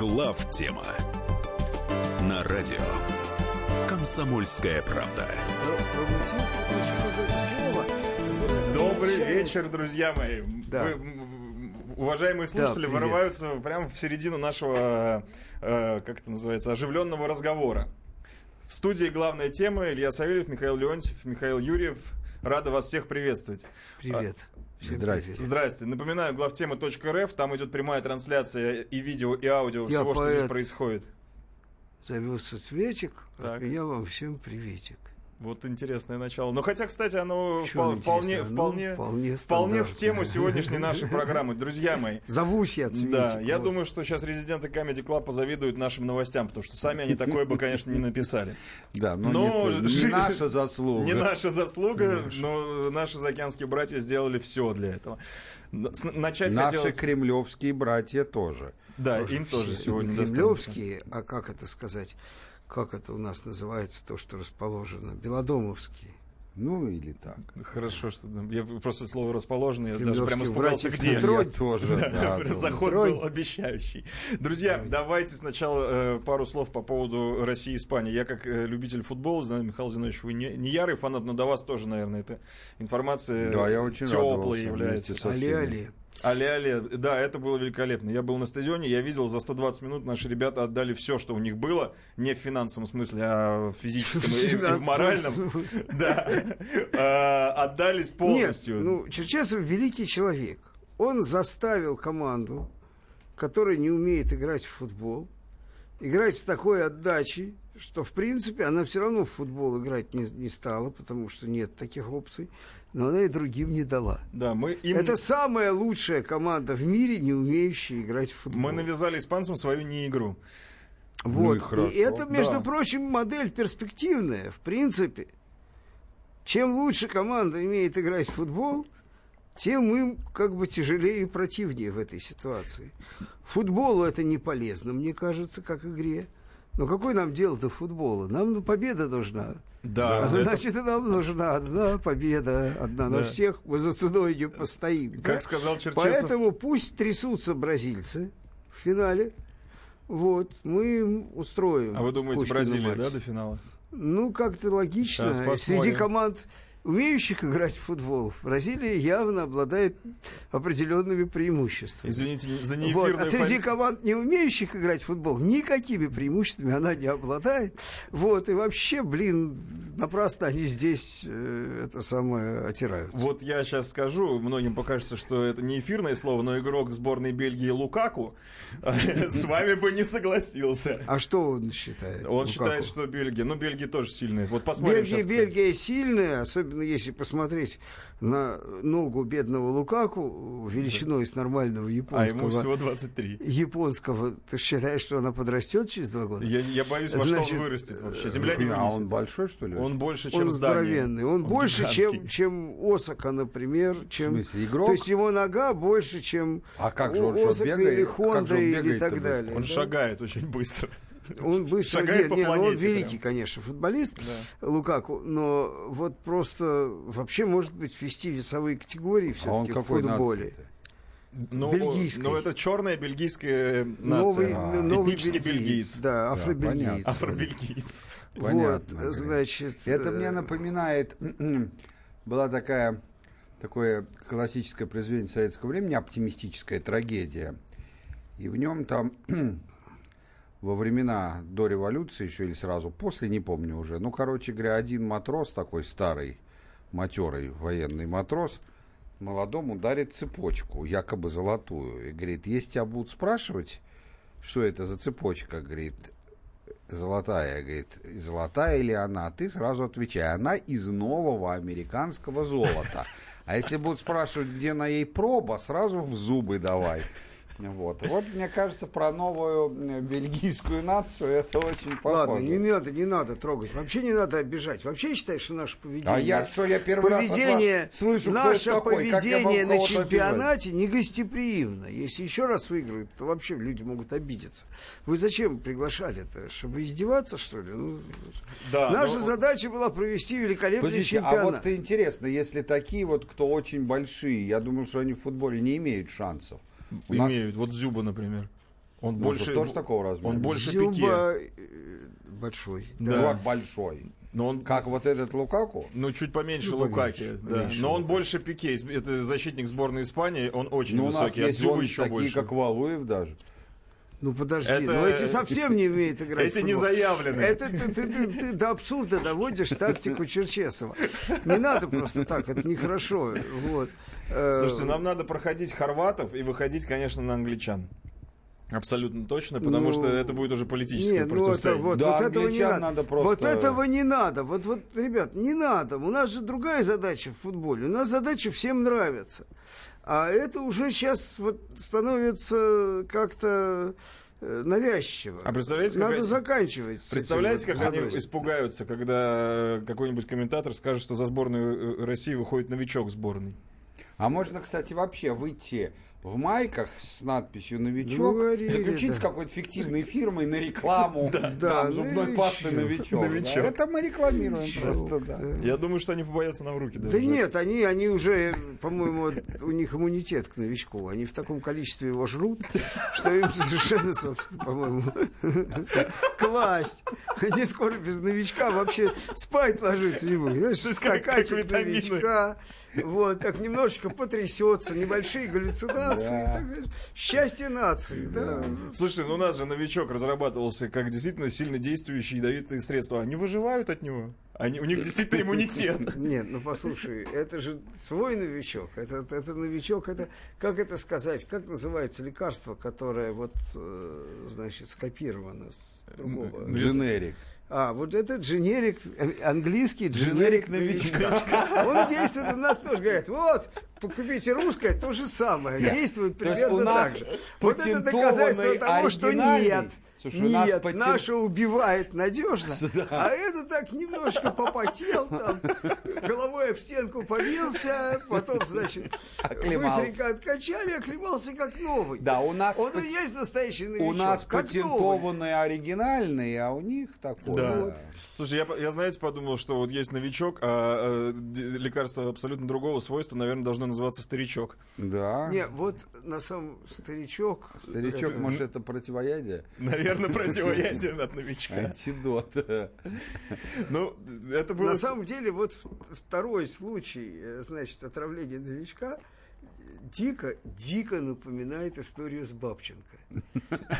Глав тема на радио Комсомольская правда. Добрый вечер, друзья мои. Да. Вы, уважаемые слушатели привет. вырываются прямо в середину нашего, э, как это называется, оживленного разговора. В студии главная тема Илья Савельев, Михаил Леонтьев, Михаил Юрьев. Рада вас всех приветствовать. Привет. Всем Здрасте. привет. Здрасте. Напоминаю, главтема.рф. Там идет прямая трансляция и видео, и аудио Я всего, что здесь поэт. происходит. Зовется Цветик, Так. от меня вам всем приветик. Вот интересное начало. Но хотя, кстати, оно впол- вполне, интересное? Ну, вполне, вполне вполне в тему сегодняшней нашей программы. Друзья мои, Зовусь я Цветик. Да, я вот. думаю, что сейчас резиденты Comedy Club позавидуют нашим новостям, потому что сами они такое бы, конечно, не написали. Да, но, Но не, жи- не наша заслуга. Не наша заслуга, но наши заокеанские братья сделали все для этого. Начать Наши хотелось... кремлевские братья тоже. Да, Тоже им тоже все сегодня не. Кремлевские, а как это сказать? Как это у нас называется, то, что расположено? Белодомовские. Ну, или так. Хорошо, что я просто слово расположенный, я даже Кремлевских прям испугался, где. метро. Я тоже, да. Заход был обещающий. Друзья, давайте сначала э, пару слов по поводу России и Испании. Я как э, любитель футбола, знаю, Михаил Зинович, вы не, не ярый фанат, но до вас тоже, наверное, эта информация Да, я очень теплой радовался является. Але-але. Але-але, да, это было великолепно. Я был на стадионе, я видел, за 120 минут наши ребята отдали все, что у них было, не в финансовом смысле, а в физическом и- в моральном. Да, А, отдались полностью. ну, Черчесов великий человек. Он заставил команду, которая не умеет играть в футбол, играть с такой отдачей, что, в принципе, она все равно в футбол играть не, не стала, потому что нет таких опций, но она и другим не дала. Да, мы им... Это самая лучшая команда в мире, не умеющая играть в футбол. Мы навязали испанцам свою не игру. Вот. Ну и и, это, между Да. прочим, модель перспективная. В принципе, чем лучше команда умеет играть в футбол, тем им как бы тяжелее и противнее в этой ситуации. Футболу это не полезно, мне кажется, как игре. Но какое нам дело до футбола? Нам ну, победа нужна. Да, а это- значит, и нам нужна одна победа, одна Да. на всех. Мы за ценой не постоим. Как да? сказал Черчесов, Поэтому пусть трясутся бразильцы в финале. Вот, мы им устроим. А вы думаете, Бразилия, да, до финала? Ну, как-то логично. Сейчас посмотрим. Среди команд, умеющих играть в футбол, Бразилия явно обладает определенными преимуществами. Извините за Вот. неэфирную А среди команд, не умеющих играть в футбол, никакими преимуществами она не обладает. Вот, и вообще, блин, напрасно они здесь э, это самое отирают. Вот я сейчас скажу, многим покажется, что это не эфирное слово, но игрок сборной Бельгии Лукаку с вами бы не согласился. А что он считает? Он считает, что Бельгия, ну Бельгия тоже сильная. Вот посмотрим Бельгия. Бельгия сильная, особенно если посмотреть на ногу бедного Лукаку величиной с нормального А ему японского. всего 23. японского. Ты считаешь, что она подрастет через два года? Я, я боюсь, во что Значит, он вырастет вообще. Земля не а он большой, что ли? Он больше, чем Он здание. здоровенный. Он, больше, гигантский. чем, чем Осака, например. Чем... В смысле, игрок? То есть его нога больше, чем А как же он, Осака бегает? или Как Хонда же он или так далее. Он да? шагает очень быстро. Он быстро, Шагает нет, по нет, ну, он планете великий, прям. конечно, футболист, Лукаку, но вот просто вообще может быть вести весовые категории А он все-таки в какой футболе. нации-то? Ну, Бельгийской. ну, это черная бельгийская Новый, нация. новый Этнический бельгиец, бельгиец. да, афробельгиец. понятно. Афробельгиец. Понятно, Вот, значит... Это э, мне напоминает, была такая, такое классическое произведение советского времени, оптимистическая трагедия. И в нем там во времена до революции еще или сразу после, не помню уже. Ну, короче говоря, один матрос такой старый, матерый военный матрос, молодому дарит цепочку, якобы золотую. И говорит, если тебя будут спрашивать, что это за цепочка, говорит, золотая, говорит, золотая ли она, ты сразу отвечай, она из нового американского золота. А если будут спрашивать, где на ей проба, сразу в зубы давай. Вот. вот, мне кажется, про новую э, бельгийскую нацию это очень похоже. Ладно, не надо, не надо трогать. Вообще не надо обижать. Вообще я считаю, что наше поведение... А я что, я первый раз поведение, вас слышу, наше это такой, поведение на чемпионате негостеприимно. Если еще раз выиграют, то вообще люди могут обидеться. Вы зачем приглашали-то? Чтобы издеваться, что ли? Ну, Да, наша но- задача была провести великолепный Подождите, а чемпионат. вот интересно, если такие вот, кто очень большие, я думал, что они в футболе не имеют шансов. У нас- Имеют. Вот Зюба, например. Он Ну, больше... тоже такого размера. Он больше Зюба Пике. э, большой. Да. Чувак большой. Но он Как вот этот Лукаку? Ну, чуть поменьше Ну, Лукаки, поменьше, да. поменьше Но он больше Пике. Это защитник сборной Испании, он очень Ну, у нас высокий, а есть он еще такие, больше. как Валуев даже. Ну подожди, Это- но эти совсем не умеют играть. Эти не заявлены. Это ты, ты- ты- ты до абсурда доводишь тактику Черчесова. Не надо просто так, это нехорошо. Вот. Э, Слушайте, нам надо проходить хорватов и выходить, конечно, на англичан. Абсолютно точно, потому Ну, что это будет уже политическое Нет, ну это, противостояние. вот, Да, вот этого не надо. надо просто- Вот этого не надо. Вот, вот, ребят, не надо. У нас же другая задача в футболе. У нас задача всем нравится. А это уже сейчас вот становится как-то э, навязчиво. А представляете, Надо какая- заканчивать. Представляете, как они забросить. испугаются, когда какой-нибудь комментатор скажет, что за сборную э, России выходит новичок сборной? А можно, кстати, вообще выйти в майках с надписью Ну, «Новичок», говорили, заключить да. с какой-то фиктивной фирмой на рекламу Да, там, зубной «Новичок». пасты «Новичок». да. Это мы рекламируем Новичок, просто, да. да. Я думаю, что они побоятся нам в руки Да даже. нет, они, они уже, по-моему, у них иммунитет к новичку. Они в таком количестве его жрут, что им совершенно, собственно, по-моему, класть. Они скоро без новичка вообще спать ложиться не будут. Знаешь, витамины. новичка, вот, так немножечко потрясется, небольшие галлюцинации. Да. Счастье нации, да. Слушайте, ну у нас же новичок разрабатывался как действительно сильно действующие ядовитые средства. Они выживают от него. Они, у них действительно иммунитет. Нет, ну послушай, это же свой новичок. Это, это новичок, это, как это сказать, как называется лекарство, которое вот, э, значит, скопировано с другого? Дженерик. А, вот это дженерик, э, английский Дженерик дженерик новичка. Он действует, у нас тоже говорят, вот, купите русское, то же самое, действует примерно так же. Вот это доказательство того, что нет. Слушай, у нас нет, патент- наше убивает надежно, Да. а это так немножко попотел, там, головой об стенку побился, потом, значит, Оклемался. быстренько откачали, оклемался как новый. Да, у нас, Он пат- и есть настоящий новичок. у нас как новый. патентованные оригинальные, а у них такое. Да. Вот. Слушай, я, я, знаете, подумал, что вот есть новичок, а, э, д- лекарство абсолютно другого свойства, наверное, должно называться старичок. Да. Не, вот на самом старичок... Старичок, это- может, это противоядие? Наверное, противоядие от новичка. Антидот. Ну, это было... На самом деле, вот второй случай, э, значит, отравления новичка дико, дико напоминает историю с Бабченко.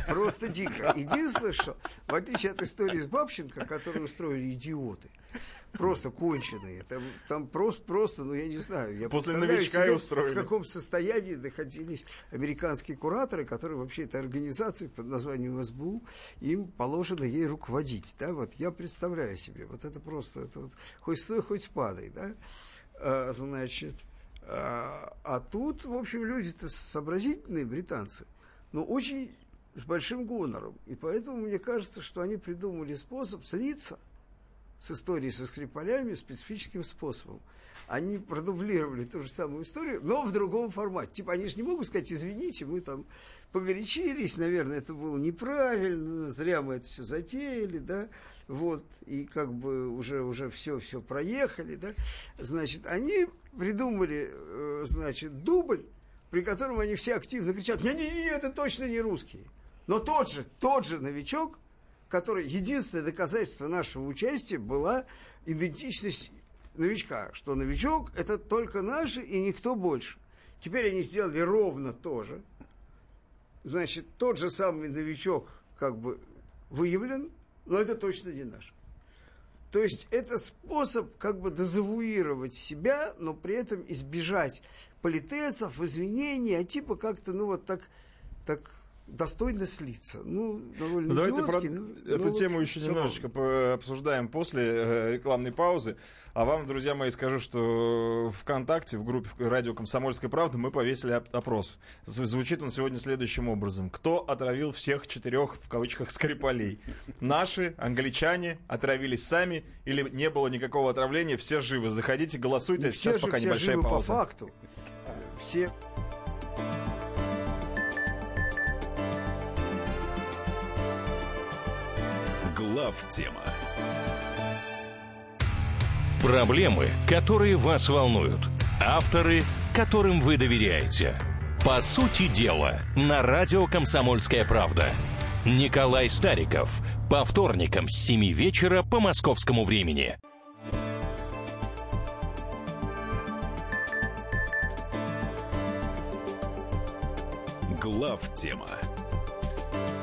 Просто дико. Единственное, что, в отличие от истории с Бабченко, которую устроили идиоты, просто конченые, там, там просто, просто, ну, я не знаю, я После новичка и устроили. в каком состоянии находились американские кураторы, которые вообще этой организацией под названием СБУ, им положено ей руководить, да, вот я представляю себе, вот это просто, это вот, хоть стой, хоть падай, да, А, значит, а, а тут, в общем, люди-то сообразительные, британцы, но очень с большим гонором, и поэтому мне кажется, что они придумали способ слиться с историей со Скрипалями специфическим способом. Они продублировали ту же самую историю, но в другом формате. Типа они же не могут сказать, извините, мы там погорячились, наверное, это было неправильно, зря мы это все затеяли, да, вот, и как бы уже, уже все, все проехали, да. Значит, они придумали, э, значит, дубль, при котором они все активно кричат, не-не-не, это точно не русские. Но тот же, тот же новичок, который единственное доказательство нашего участия была идентичность новичка, что новичок это только наши и никто больше. Теперь они сделали ровно то же. Значит, тот же самый новичок как бы выявлен, но это точно не наш. То есть это способ как бы дезавуировать себя, но при этом избежать политесов, извинений, а типа как-то, ну вот так, так достойно слиться. Ну, довольно Ну, давайте про но- эту но тему еще немножечко по- обсуждаем после э, рекламной паузы. А вам, друзья мои, скажу, что ВКонтакте, в группе радио «Комсомольская правда» мы повесили оп- опрос. Зв- Звучит он сегодня следующим образом. Кто отравил всех четырех, в кавычках, скрипалей? Наши, англичане, отравились сами или не было никакого отравления, все живы? Заходите, голосуйте, все сейчас пока небольшая живы по пауза. факту. Все. Глав тема. Проблемы, которые вас волнуют. Авторы, которым вы доверяете. По сути дела, на радио «Комсомольская правда». Николай Стариков. По вторникам с 7 вечера по московскому времени. Глав тема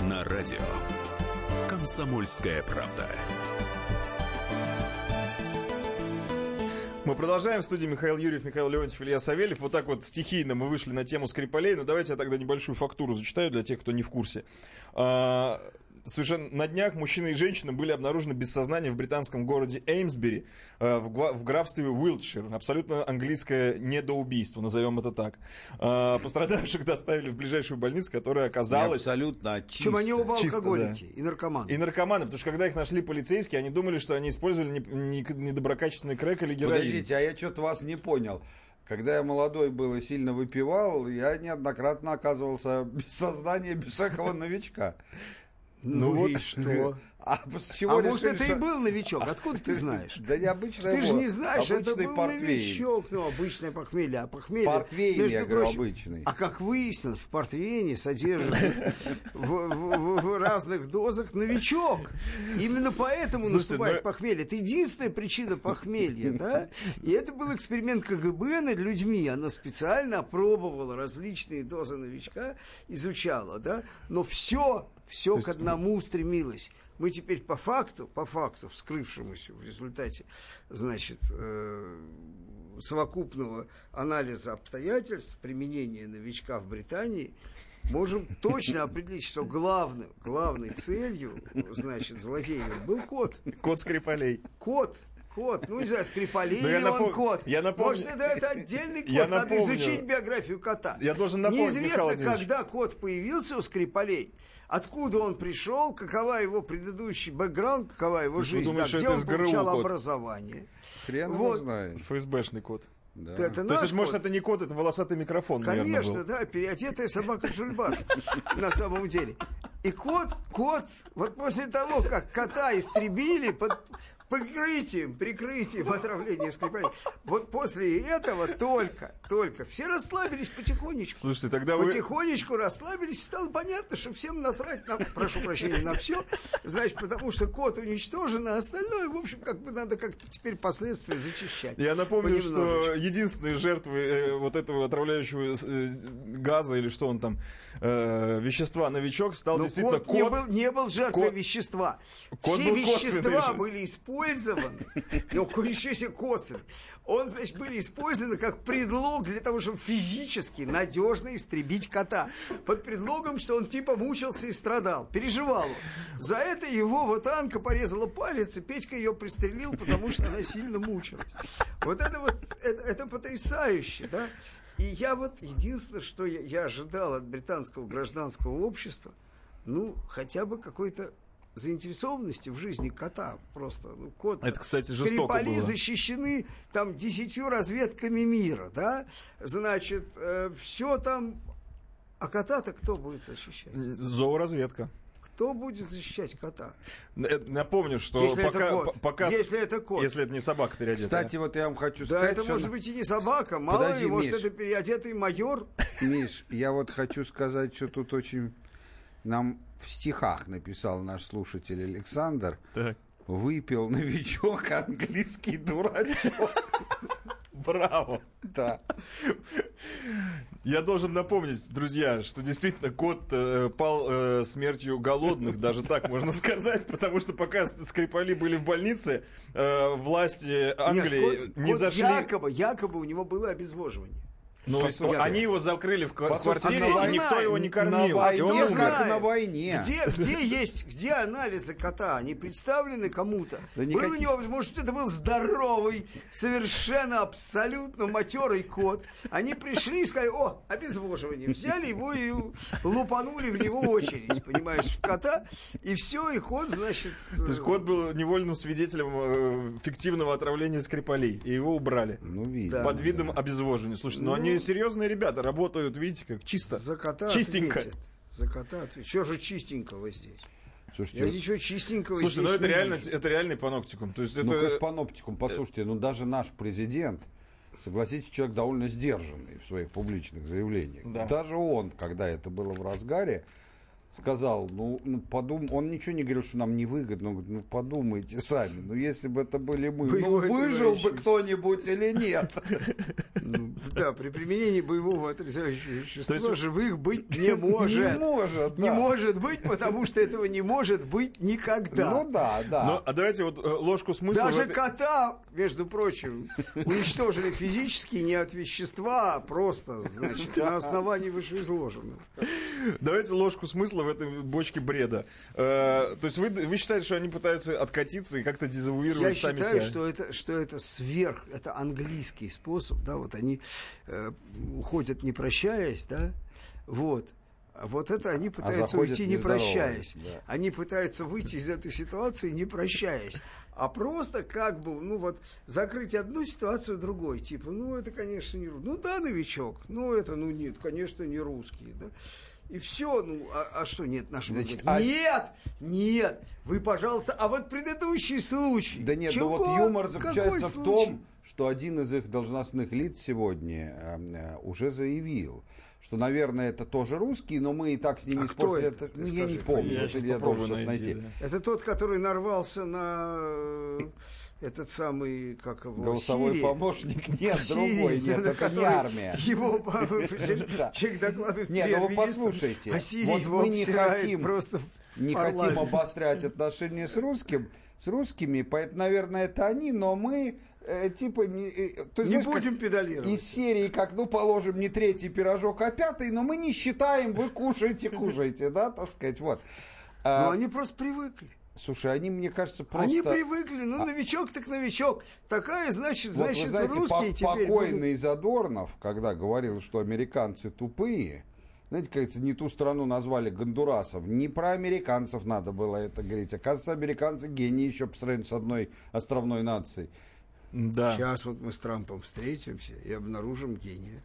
на радио «Комсомольская правда». Мы продолжаем. В студии Михаил Юрьев, Михаил Леонтьев, Илья Савельев. Вот так вот стихийно мы вышли на тему Скрипалей. Но давайте я тогда небольшую фактуру зачитаю для тех, кто не в курсе. Совершенно на днях мужчина и женщина были обнаружены без сознания в британском городе Эймсбери э, в, графстве Уилтшир. Абсолютно английское недоубийство, назовем это так. Э, пострадавших доставили в ближайшую больницу, которая оказалась... абсолютно чисто. Чем они оба Чисто, алкоголики и наркоманы. И наркоманы, потому что когда их нашли полицейские, они думали, что они использовали не- не- недоброкачественный крэк или героин. Подождите, а я что-то вас не понял. Когда я молодой был и сильно выпивал, я неоднократно оказывался без сознания, без всякого новичка. Ну, вот. и что? А с чего А может, решили, это и что- был новичок? Откуда ты знаешь? Да необычный Ты же не знаешь, это был портвейн. новичок, ну, обычное похмелье. А похмелье, Портвейн, между я говорю, прочим, обычный. А как выяснилось, в портвейне содержится в, в- в- в разных дозах новичок. Именно поэтому Слушайте, наступает но- похмелье. Это единственная причина похмелья, да? И это был эксперимент КГБ над людьми. Она специально опробовала различные дозы новичка, изучала, да? Но все, все к одному стремилось. Мы теперь по факту, по факту, вскрывшемуся в результате, значит, э, совокупного анализа обстоятельств применения новичка в Британии, можем точно определить, что главным, главной целью, значит, злодеев был кот. Код Скрипалей. Кот. Кот, ну не знаю, Скрипалей Ну, или напом- он кот. я напомню- Может, это, это отдельный кот, Я надо напомню- изучить биографию кота. Я должен напомнить, Неизвестно, когда кот появился у Скрипалей, откуда он пришел, какова его предыдущий бэкграунд, какова его Ты что, жизнь, думаешь, да, что где это он получал кот? образование. Хрен его Вот. знает. ФСБшный код. Да. Это То есть, это, может, это не код, это волосатый микрофон, наверное, Конечно, был. да, переодетая собака Жульбас на самом деле. И кот, кот, вот после того, как кота истребили под прикрытием, прикрытием отравления скрипалей, вот после этого только, только все расслабились потихонечку. Слушайте, тогда вы... Потихонечку расслабились, стало понятно, что всем насрать на, прошу прощения, на все, значит, потому что кот уничтожен, а остальное, в общем, как бы надо как-то теперь последствия зачищать. Я напомню, что единственные жертвы э, вот этого отравляющего э, газа или что он там, э, вещества новичок стал Но действительно кот, не был, не был жертвой кот- вещества. кот Все косвенный вещества были использованы. Ну, еще себе косвенно. Он, значит, были использованы как предлог для того, чтобы физически надежно истребить кота. Под предлогом, что он типа мучился и страдал. Переживал. За это его вот Анка порезала палец, и Петька ее пристрелил, потому что она сильно мучилась. Вот это вот, это, это потрясающе, да? И я вот, единственное, что я, я ожидал от британского гражданского общества, ну, хотя бы какой-то заинтересованности в жизни кота просто. Ну, кот Это, кстати, жестоко Скрипали было. защищены там десятью разведками мира, да? Значит, все там... А кота-то кто будет защищать? Зооразведка. Кто будет защищать кота? Э, Напомню, что Если это пока, кот. п- пока... Если это кот. Если это не собака переодетая. Кстати, вот я вам хочу Да, сказать, это что может на- быть и не собака, мало Подожди, ли, может, Миш. это переодетый майор. Миш, я вот хочу сказать, что тут очень нам в стихах написал наш слушатель Александр. Так. Выпил новичок английский дурачок. Браво. Да. Я должен напомнить, друзья, что действительно кот э, пал э, смертью голодных, даже так можно сказать, потому что пока Скрипали были в больнице, э, власти Англии Нет, кот- не кот зашли... Якобы, якобы у него было обезвоживание. Ну, они его закрыли в квартире, и никто его не кормил. и он умер. на войне. Где, где есть, где анализы кота? Они представлены кому-то? Да Был у него, может, это был здоровый, совершенно абсолютно матерый кот. Они пришли и сказали, о, обезвоживание. Взяли его и лупанули в него очередь, понимаешь, в кота. И все, и кот, значит... То есть кот был невольным свидетелем э, фиктивного отравления Скрипалей, и его убрали. Ну, видно. Под видом обезвоживания. Слушай, ну, Ну, они серьезные ребята, работают, видите, как чисто. За кота Чистенько. ответят. За кота ответят. Что же чистенького здесь? Слушайте, Я ничего чистенького Слушай, ну здесь это не реально, вижу. это реальный паноптикум. То есть ну, это... конечно, паноптикум, послушайте, ну даже наш президент согласитесь, человек довольно сдержанный в своих публичных заявлениях. Да. Даже он, когда это было в разгаре, сказал, ну, ну подум... он ничего не говорил, что нам невыгодно, он говорит, ну подумайте сами, ну если бы это были мы, ну Боевой выжил бы кто-нибудь или нет? Ну, Да, при применении боевого отрицающего вещества есть- живых быть не может. Не может, Не может быть, потому что этого не может быть никогда. Ну да, да. Ну, а давайте вот э, ложку смысла... Даже кота, между прочим, уничтожили физически не от вещества, а просто, значит, на основании вышеизложенного. Давайте ложку смысла в этой бочке бреда. Э, то есть вы, вы считаете, что они пытаются откатиться и как-то дезавуировать Я сами считаю, себя? что это, что это сверх, это английский способ, да, вот они э, уходят не прощаясь, да, вот. А вот это они пытаются заходят уйти не не прощаясь. да. Они пытаются выйти из этой ситуации не прощаясь. А просто как бы, ну вот, закрыть одну ситуацию другой. Типа, ну это, конечно, не русский. Ну да, новичок. Ну это, ну нет, конечно, не русские, да. И все, ну, а, а что нет, наш Значит, а- Нет, нет, вы, пожалуйста, а вот предыдущий случай. Да нет, Чего? ну вот юмор Какой заключается в случай? том, что один из их должностных лиц сегодня э, э, уже заявил, что, наверное, это тоже русские, но мы и так с ними А испортили. это? Ты Ну, я не помню, я я должен найти, найти. да. Это тот, который нарвался на э, этот самый, как его, Голосовой Сирии. помощник? Нет, Сирии, другой, нет, это не армия. Его Да. человек докладывает Нет, ну вы послушайте, а Сирия вот мы не хотим- просто не хотим обострять отношения с русским, с русскими, поэтому, наверное, это они, но мы э, типа не, э, то есть, Не знаешь, будем педалировать. Из серии, как, ну, положим, не третий пирожок, а пятый, но мы не считаем, вы кушаете, кушаете, да, так сказать, вот. А, Но они просто привыкли. Слушай, они, мне кажется, просто... Они привыкли, ну, новичок так новичок. Такая, значит, Вот значит, вы знаете, русские по- теперь покойный Задорнов, когда говорил, что американцы тупые, знаете, кажется, не ту страну назвали Гондурасов. Не про американцев надо было это говорить. Оказывается, американцы гении еще по сравнению с одной островной нацией. Да. Сейчас вот мы с Трампом встретимся и обнаружим гения.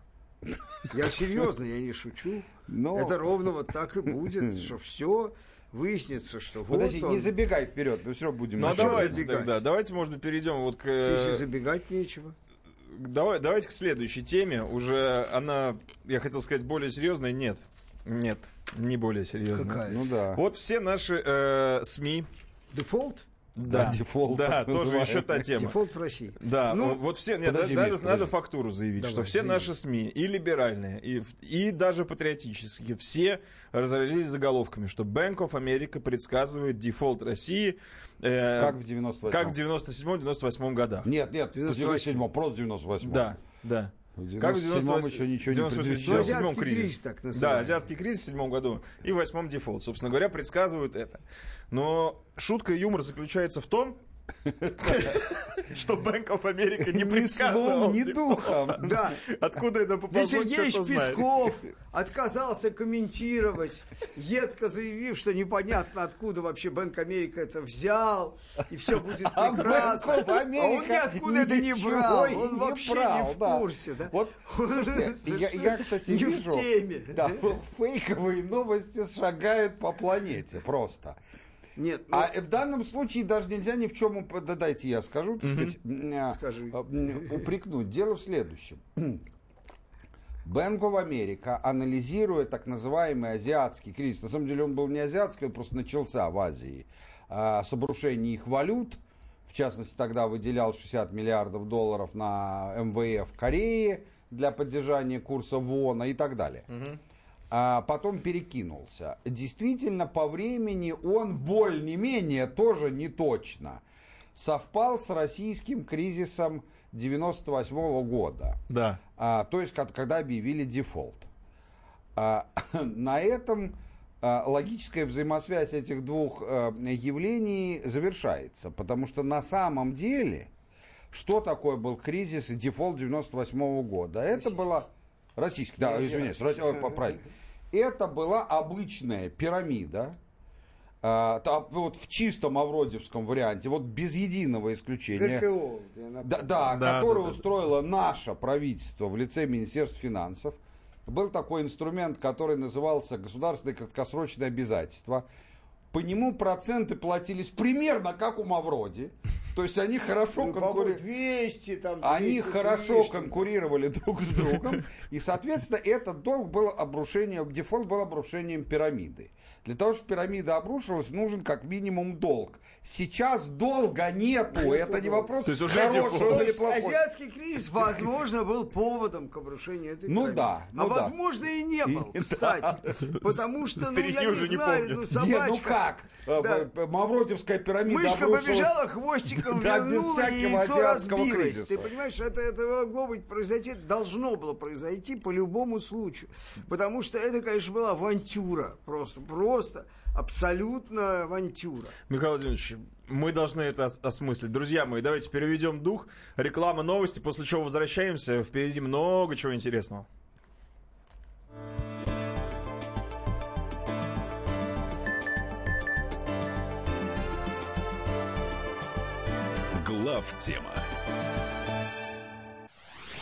Я серьезно, я не шучу. Но- Это ровно вот так и будет, что все выяснится, что Подожди, вот он. не забегай вперед, мы все равно будем... Ну а давайте забегать? тогда, давайте, быть, перейдем вот к... Если э, забегать нечего. Давай, давайте к следующей теме. Уже она, я хотел сказать, более серьезная. Нет. Нет, не более серьезная. Какая? Ну да. Вот все наши э, СМИ. Дефолт? Да, дефолт, Да, так тоже еще та тема. Дефолт в России. Да, Ну, вот- все, нет, подожди, надо, Миш, надо подожди. фактуру заявить, Давай, что все заяви. наши СМИ, и либеральные, и, и даже патриотические, все разразились заголовками, что Bank of America предсказывает дефолт России э, Как в 98-м. как в 97-98 годах. Нет, нет, в 98-м. 97-м, просто 98 Да, да. В Как в 97-м еще ничего не 98 предвещало. в седьмом Азиатский кризис, так Да, называемый. азиатский кризис в седьмом году и в восьмом дефолт. Собственно говоря, предсказывают это. Но шутка и юмор заключается в том, что Bank of America не Ни предсказывал сном, ни дефолт. духом. Да. Откуда это поползло, Сергеевич. Песков отказался комментировать, едко заявив, что непонятно откуда вообще Бэнк Америка это взял, и все будет А прекрасно. Of а он ниоткуда это не брал, он не вообще брал, не в да. курсе. Да? Вот Он я, я, кстати, не вижу, в теме. Да, фейковые новости шагают по планете просто. Нет, ну, А в данном случае даже нельзя ни в чем, да дайте я скажу, так сказать, м, Скажи. а, упрекнуть. Дело в следующем. Bank of America, анализируя так называемый азиатский кризис, на самом деле он был не азиатский, он просто начался в Азии, а, с обрушения их валют, в частности, тогда выделял 60 миллиардов долларов на МВФ Кореи для поддержания курса ВОНа и так далее а потом перекинулся. Действительно, по времени он более-менее тоже не точно совпал с российским кризисом 98 года. Да. А, то есть, как- когда объявили дефолт. А, на этом а, логическая взаимосвязь этих двух а, явлений завершается. Потому что на самом деле, что такое был кризис и дефолт 98 года? Это была... Российский, да, извиняюсь, Рос- ой, поправили. Это была обычная пирамида, а, вот в чистом мавродиевском варианте, вот без единого исключения. ГКО. Да, да, Да, которую да, да. устроило наше правительство в лице Министерства финансов. Был такой инструмент, который назывался государственное краткосрочное обязательство. По нему проценты платились примерно как у Мавроди. То есть они хорошо Ну, конкурировали. 200 там. Они 200 с хорошо лишним. конкурировали друг с другом, и, соответственно, этот долг был обрушением, дефолт был обрушением пирамиды. Для того, чтобы пирамида обрушилась, нужен как минимум долг. Сейчас долга нету, это не вопрос То есть уже То или плохой. Азиатский кризис, возможно, был поводом к обрушению этой Ну пирамиды. да, ну а да. возможно и не был, кстати. Потому что, ну, Старики я уже не не знаю, помнят. ну, Не, собачка... ну как? Э, Да. Мавродиевская пирамида Мышка обрушилась. побежала, хвостиком Да, вернула, и яйцо разбилось. кризиса. Ты понимаешь, это, это могло быть произойти, должно было произойти по любому случаю. Потому что это, конечно, была авантюра. Просто, просто абсолютно авантюра. Михаил Владимирович, мы должны это ос- осмыслить. Друзья мои, давайте переведем дух. Реклама, новости, после чего возвращаемся. Впереди много чего интересного. Глав тема.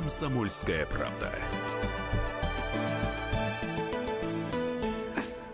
Комсомольская правда.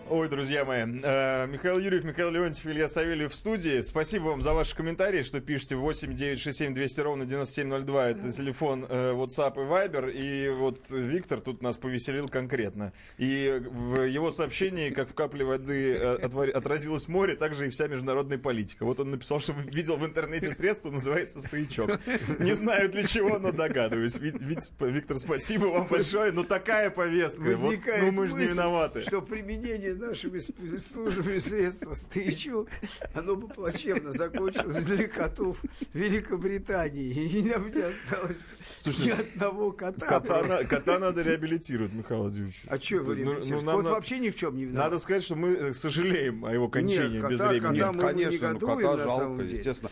Ой, друзья мои, э, Михаил Юрьев, Михаил Леонтьев, Илья Савельев в студии. Спасибо вам за ваши комментарии, что пишете 8 967 200 ровно 9702. Это телефон э, WhatsApp и Viber. И вот Виктор тут нас повеселил конкретно. И в его сообщении, как в капле воды э, отразилось море, также и вся международная политика. Вот он написал, что видел в интернете средство, называется «Стоячок». Не знаю для чего, но догадываюсь. Виктор, спасибо вам большое. Но такая повестка. Вот, Возникает ну мы же не виноваты. что применение нашими спецслужбами средства «Стоячок», оно бы плачевно закончилось для котов Великобритании. И у меня осталось Слушай, ни одного кота. Кота, на- кота надо реабилитировать, Михаил Владимирович. А что вы Ну, ну, нам Кот на- вообще ни в чем не виноват. Надо сказать, что мы э, сожалеем о его кончании Нет, кота- безвременно. кота Нет, не конечно, ну, кота на жалко, самом деле. естественно.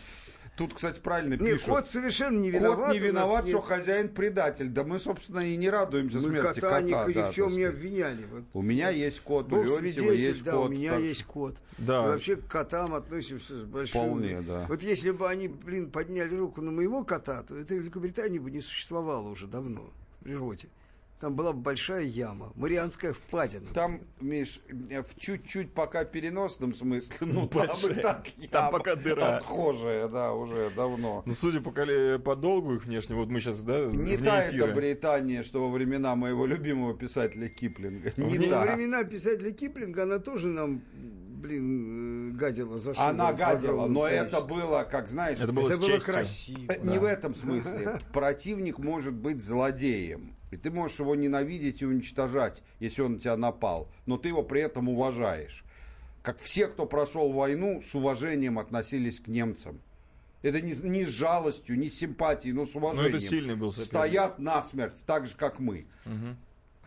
Тут, кстати, правильно Нет, пишут. кот совершенно не виноват. Кот не у виноват, нет- что хозяин предатель. Да мы, собственно, и не радуемся Мы смерти кота, кота. ни, да, в чем не обвиняли. Вот. У меня есть кот, у Бог Леонтьева свидетель, есть да, кот. у меня так есть кот. Да. И вообще к котам относимся с большой... Вполне, да. Вот если бы они, блин, подняли руку на моего кота, то этой Великобритании бы не существовало уже давно в природе. Там была бы большая яма, Марианская впадина. Там, Миш, э, в чуть-чуть пока переносном смысле, ну там Большая. и так Там яма пока дыра. Отхожая, да, уже давно. Ну, судя по, коле- по долгу их внешне, вот мы сейчас, да, Не та это эфира. Британия, что во времена моего любимого писателя Киплинга. Не Во та. времена писателя Киплинга она тоже нам, блин, э, гадила за что. Она гадила, но это было, как знаешь, Это было Это было красиво. Э, Не в этом смысле. Противник может быть злодеем. И ты можешь его ненавидеть и уничтожать, если он на тебя напал. Но ты его при этом уважаешь. Как все, кто прошел войну, с уважением относились к немцам. Это не, не с жалостью, не с симпатией, но с уважением. Ну, это сильный был соперник. Стоят насмерть, так же, как мы.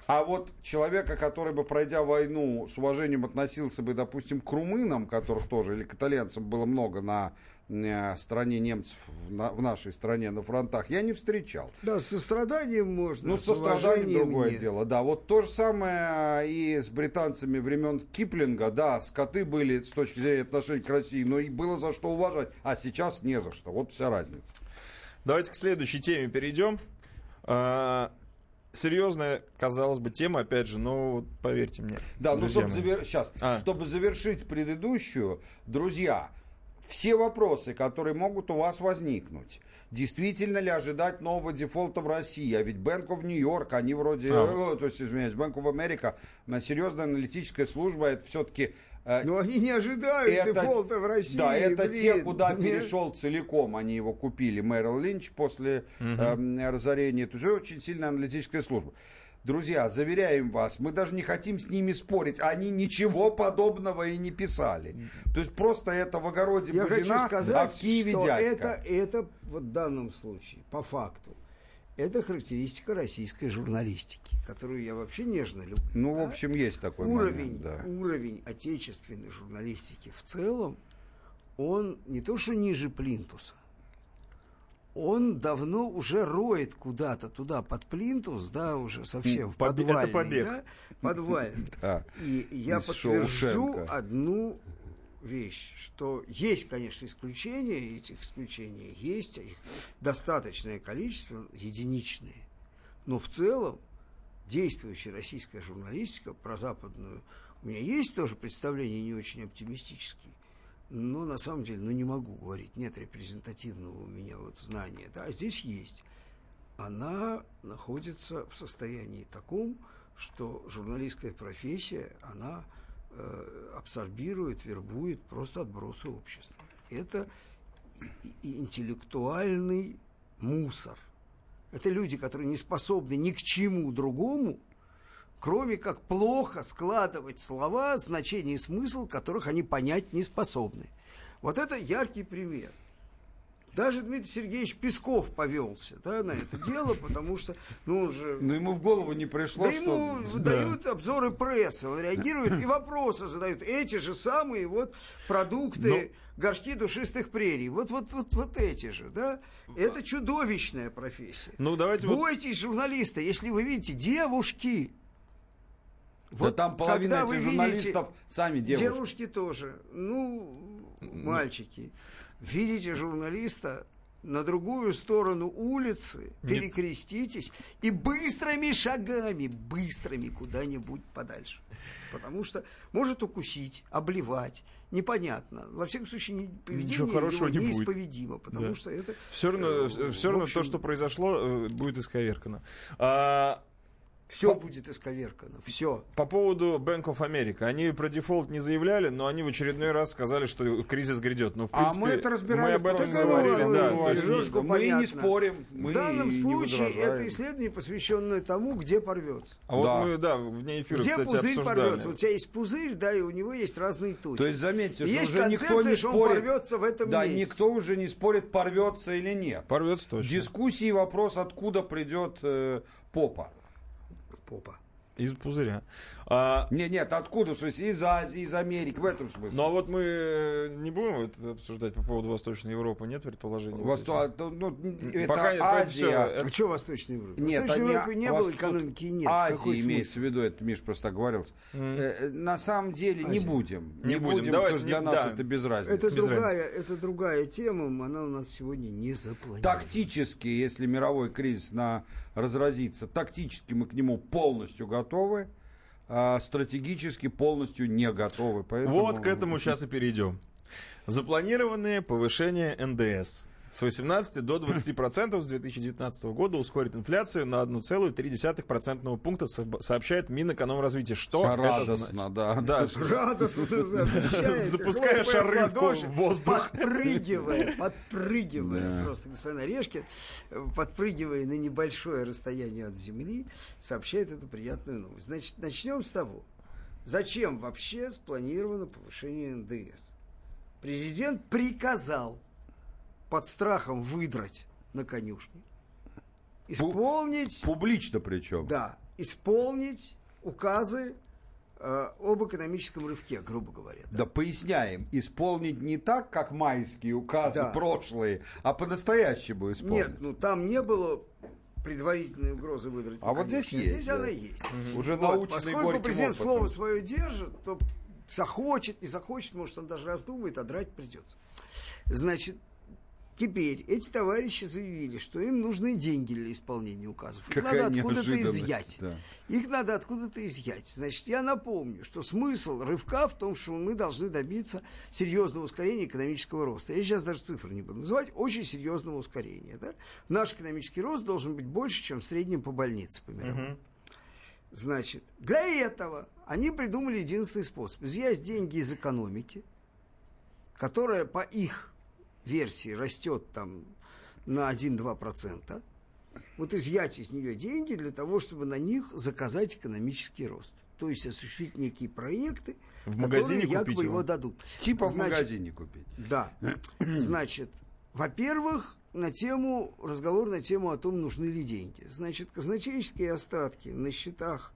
А вот человека, который бы, пройдя войну, с уважением относился бы, допустим, к румынам, которых тоже, или к итальянцам было много на э, стороне немцев, в, на- в нашей стране на фронтах, я не встречал. Да, с состраданием можно. Ну, с сострадание уважением другое нет. дело, да. Вот то же самое и с британцами времен Киплинга, да, скоты были с точки зрения отношений к России, но и было за что уважать, а сейчас не за что. Вот вся разница. Давайте к следующей теме перейдем. А, серьезная, казалось бы, тема, опять же, но вот поверьте мне. Да, ну чтобы, мои. сейчас, А. чтобы завершить предыдущую, друзья, все вопросы, которые могут у вас возникнуть. Действительно ли ожидать нового дефолта в России? А ведь Bank of New York, они вроде, А. э, то есть, извиняюсь, Bank of America, э, серьезная аналитическая служба, это все-таки... Но они не ожидают это, дефолта в России. Да, это блин. те, куда Нет. перешел целиком, они его купили, Мэрил Линч после э, разорения. То есть очень сильная аналитическая служба. Друзья, заверяем вас, мы даже не хотим с ними спорить, они ничего подобного и не писали. То есть просто это в огороде Я хочу Бузина, сказать, а в Киеве что дядька. это, это в данном случае, по факту, это характеристика российской журналистики, которую я вообще нежно люблю. Ну, в Да? общем, есть такой уровень, момент, да. уровень отечественной журналистики в целом, он не то что ниже плинтуса, он давно уже роет куда-то туда под плинтус, да, уже совсем в подвальный, Это побег. да, подвальный. Да. И я Из подтвержу Шоушенка. одну вещь, что есть, конечно, исключения, этих исключений есть, а их достаточное количество, единичные. Но в целом действующая российская журналистика про западную, у меня есть тоже представления не очень оптимистические, но на самом деле, ну не могу говорить, нет репрезентативного у меня вот знания, да, здесь есть. Она находится в состоянии таком, что журналистская профессия, она э, абсорбирует, вербует просто отбросы общества. Это интеллектуальный мусор. Это люди, которые не способны ни к чему другому, кроме как плохо складывать слова, значение и смысл, которых они понять не способны. Вот это яркий пример. Даже Дмитрий Сергеевич Песков повелся да, на это дело, потому что, ну, он же... Но ему в голову не пришло, Да что... ему выдают обзоры прессы, он реагирует и вопросы задают. Эти же самые вот продукты, горшки душистых прерий. Вот, вот, вот, вот эти же, да? Это чудовищная профессия. Ну, давайте вот- Бойтесь журналиста, если вы видите девушки. Да там половина вы этих видите- журналистов сами девушки. Девушки тоже. Ну, мальчики. Видите журналиста на другую сторону улицы, перекреститесь и быстрыми шагами, быстрыми куда-нибудь подальше. Потому что может укусить, обливать, непонятно. Во всяком случае, поведение Ничего хорошего его не будет. неисповедимо, потому Да. что это... Все равно, э, все равно общем, то, что произошло, э, будет исковеркано. А, Все будет исковеркано, все. По поводу Bank of America. Они про дефолт не заявляли, но они в очередной раз сказали, что кризис грядет. Ну, в А принципе, мы это разбирали мы об этом прошлом говорили, ну, да. ну, То есть, Сережку мы и не понятно. спорим, мы в данном случае это исследование, посвященное тому, где порвется. а вот Да. мы, да, вне эфира, Где кстати, пузырь обсуждали. порвется? У тебя есть пузырь, да, и у него есть разные точки. То есть заметьте, что есть уже никто не что он спорит. порвется в этом да, месте. никто уже не спорит, порвется или нет. Порвется точно. Дискуссии вопрос, откуда придет э, попа. Попа. Из пузыря. А, Не, нет, откуда? В смысле, из Азии, из Америки, в этом смысле. ну, а вот мы э, не будем это обсуждать по поводу Восточной Европы, нет предположений? Восто- а, ну, это Пока- Азия. всё, это- А что в Восточной Европе? Нет, Восточной Европе не вас было экономики и нет. Азия Какой имеется смысл? в виду, это Миш просто оговорился. Э, э, На самом деле не Азия. будем. Не будем, давайте потому что не- для нас да. это без разницы. Это Без другая, это другая тема, она у нас сегодня не запланирована. Тактически, если мировой кризис на, разразится, тактически мы к нему полностью готовы, а стратегически полностью не готовы. Поэтому... Вот к этому сейчас и перейдем. Запланированное повышение НДС с 18 до 20% с 2019 года ускорит инфляцию на 1,3% процентного пункта, со- сообщает Минэкономразвития. Что это Радостно, значит? да. Да, Радостно хлопая шары в воздух. Подпрыгивая, подпрыгивая. Да. Просто господин Орешкин, подпрыгивая на небольшое расстояние от земли, сообщает эту приятную новость. Значит, начнем с того. Зачем вообще спланировано повышение НДС? Президент приказал под страхом выдрать на конюшне, исполнить Публично причем. да, исполнить указы э, об экономическом рывке, грубо говоря. Да поясняем, исполнить не так, как майские указы Да. прошлые, а по-настоящему исполнить. Нет, ну там не было предварительной угрозы выдрать. А вот здесь есть, Здесь она да. есть. Уже Вот, наученный Поскольку президент опытом. слово свое держит, то захочет, не захочет, может, он даже раздумает, а драть придется. Значит, теперь эти товарищи заявили, что им нужны деньги для исполнения указов. Их Какая надо откуда-то изъять. да. Их надо откуда-то изъять. Значит, я напомню, что смысл рывка в том, что мы должны добиться серьезного ускорения экономического роста. Я сейчас даже цифры не буду называть, очень серьезного ускорения. Да? Наш экономический рост должен быть больше, чем в среднем по больнице по мировому. Значит, для этого они придумали единственный способ. Изъять деньги из экономики, которая по их версии растет там на 1-2%. Вот изъять из нее деньги для того, чтобы на них заказать экономический рост. То есть осуществить некие проекты, В которые магазине якобы купить его. его дадут. Типа в Значит, магазине купить. да. Значит, во-первых, на тему, разговор на тему о том, нужны ли деньги. Значит, казначейские остатки на счетах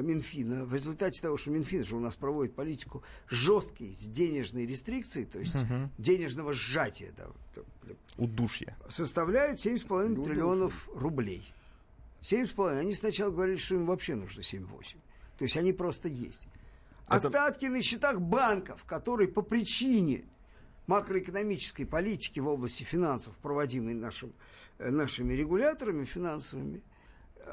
Минфина, в результате того, что Минфин же у нас проводит политику жесткой с денежной рестрикцией, то есть угу. денежного сжатия, да, удушья, составляет 7,5 триллионов рублей. 7,5. Они сначала говорили, что им вообще нужно 7,8. То есть они просто есть. Это... Остатки на счетах банков, которые по причине макроэкономической политики в области финансов, проводимой нашим, э, нашими регуляторами финансовыми,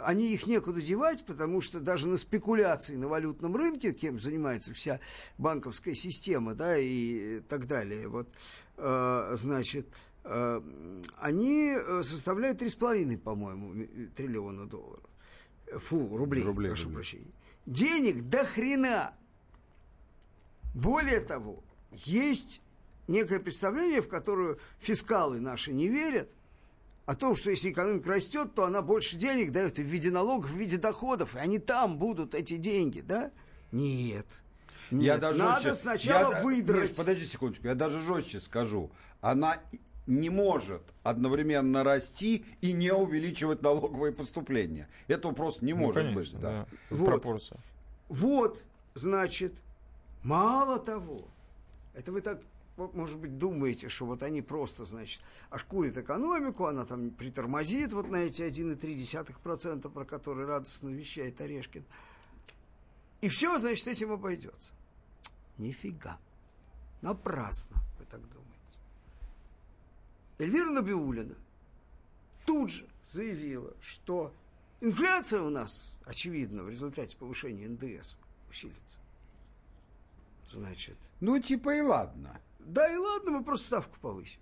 они их некуда девать, потому что даже на спекуляции на валютном рынке, кем занимается вся банковская система, да, и так далее, вот, э, значит, э, они э, составляют 3,5, по-моему, триллиона долларов. Фу, рублей, рублей прошу рублей. прощения. Денег до хрена. Более того, есть некое представление, в которое фискалы наши не верят, о том, что если экономика растет, то она больше денег дает в виде налогов, в виде доходов, и они там будут, эти деньги, да? Нет. Нет, я даже надо жестче, сначала я, выдрать. Миш, подожди секундочку, я даже жестче скажу. Она не может одновременно расти и не увеличивать налоговые поступления. Этого просто не ну, может конечно, быть. Да. Да. Вот. Пропорция. Вот, значит, мало того, это вы так может быть, думаете, что вот они просто, значит, ошкурят экономику, она там притормозит вот на эти 1,3%, про которые радостно вещает Орешкин. И все, значит, этим обойдется. Нифига. Напрасно вы так думаете. Эльвира Набиулина тут же заявила, что инфляция у нас, очевидно, в результате повышения НДС усилится. Значит. Ну, типа и ладно. Да и ладно, мы просто ставку повысим.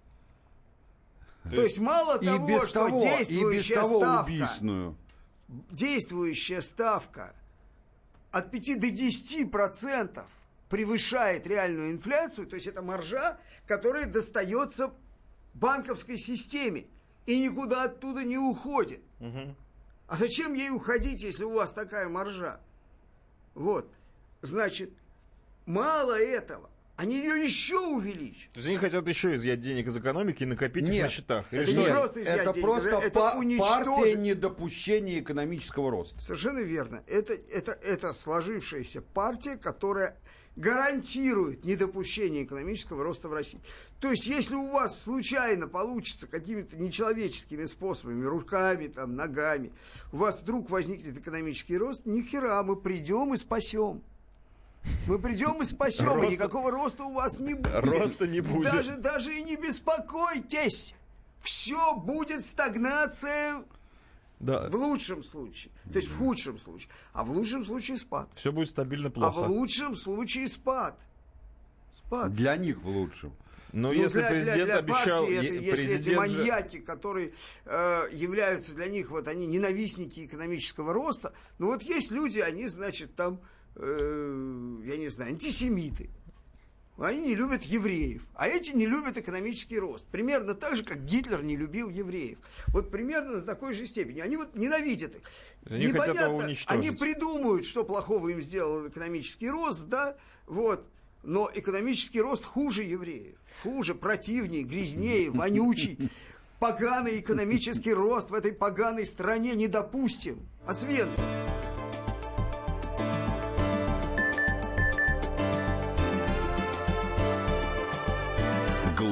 То, То есть, мало того, без что того, действующая и без того ставка, убийственную. действующая ставка от 5 до 10 процентов превышает реальную инфляцию, то есть это маржа, которая достается банковской системе и никуда оттуда не уходит. Угу. А зачем ей уходить, если у вас такая маржа? Вот. Значит, мало этого они ее еще увеличат. То есть они хотят еще изъять денег из экономики и накопить нет, их на счетах. Или это что? не просто изъять это денег, просто это, это партия недопущения экономического роста. Совершенно верно. Это, это, это сложившаяся партия, которая гарантирует недопущение экономического роста в России. То есть, если у вас случайно получится какими-то нечеловеческими способами, руками, там, ногами, у вас вдруг возникнет экономический рост, ни хера, мы придем и спасем. Мы придем и спасем, роста... и никакого роста у вас не будет. Роста не будет. Даже, даже и не беспокойтесь. Все будет стагнация да. в лучшем случае. То есть в худшем случае. А в лучшем случае спад. Все будет стабильно плохо. А в лучшем случае спад. Спад. Для них в лучшем. Но ну, если для, президент для, для обещал, партии, это, если эти маньяки, которые э, являются для них, вот они ненавистники экономического роста, ну вот есть люди, они, значит, там э, я не знаю, антисемиты. Они не любят евреев, а эти не любят экономический рост. Примерно так же, как Гитлер не любил евреев. Вот примерно на такой же степени. Они вот ненавидят их. Они Непонятно, хотят его уничтожить. Они придумают, что плохого им сделал экономический рост, да, вот. Но экономический рост хуже евреев. Хуже, противнее, грязнее, вонючий. Поганый экономический рост в этой поганой стране недопустим. Освенцим.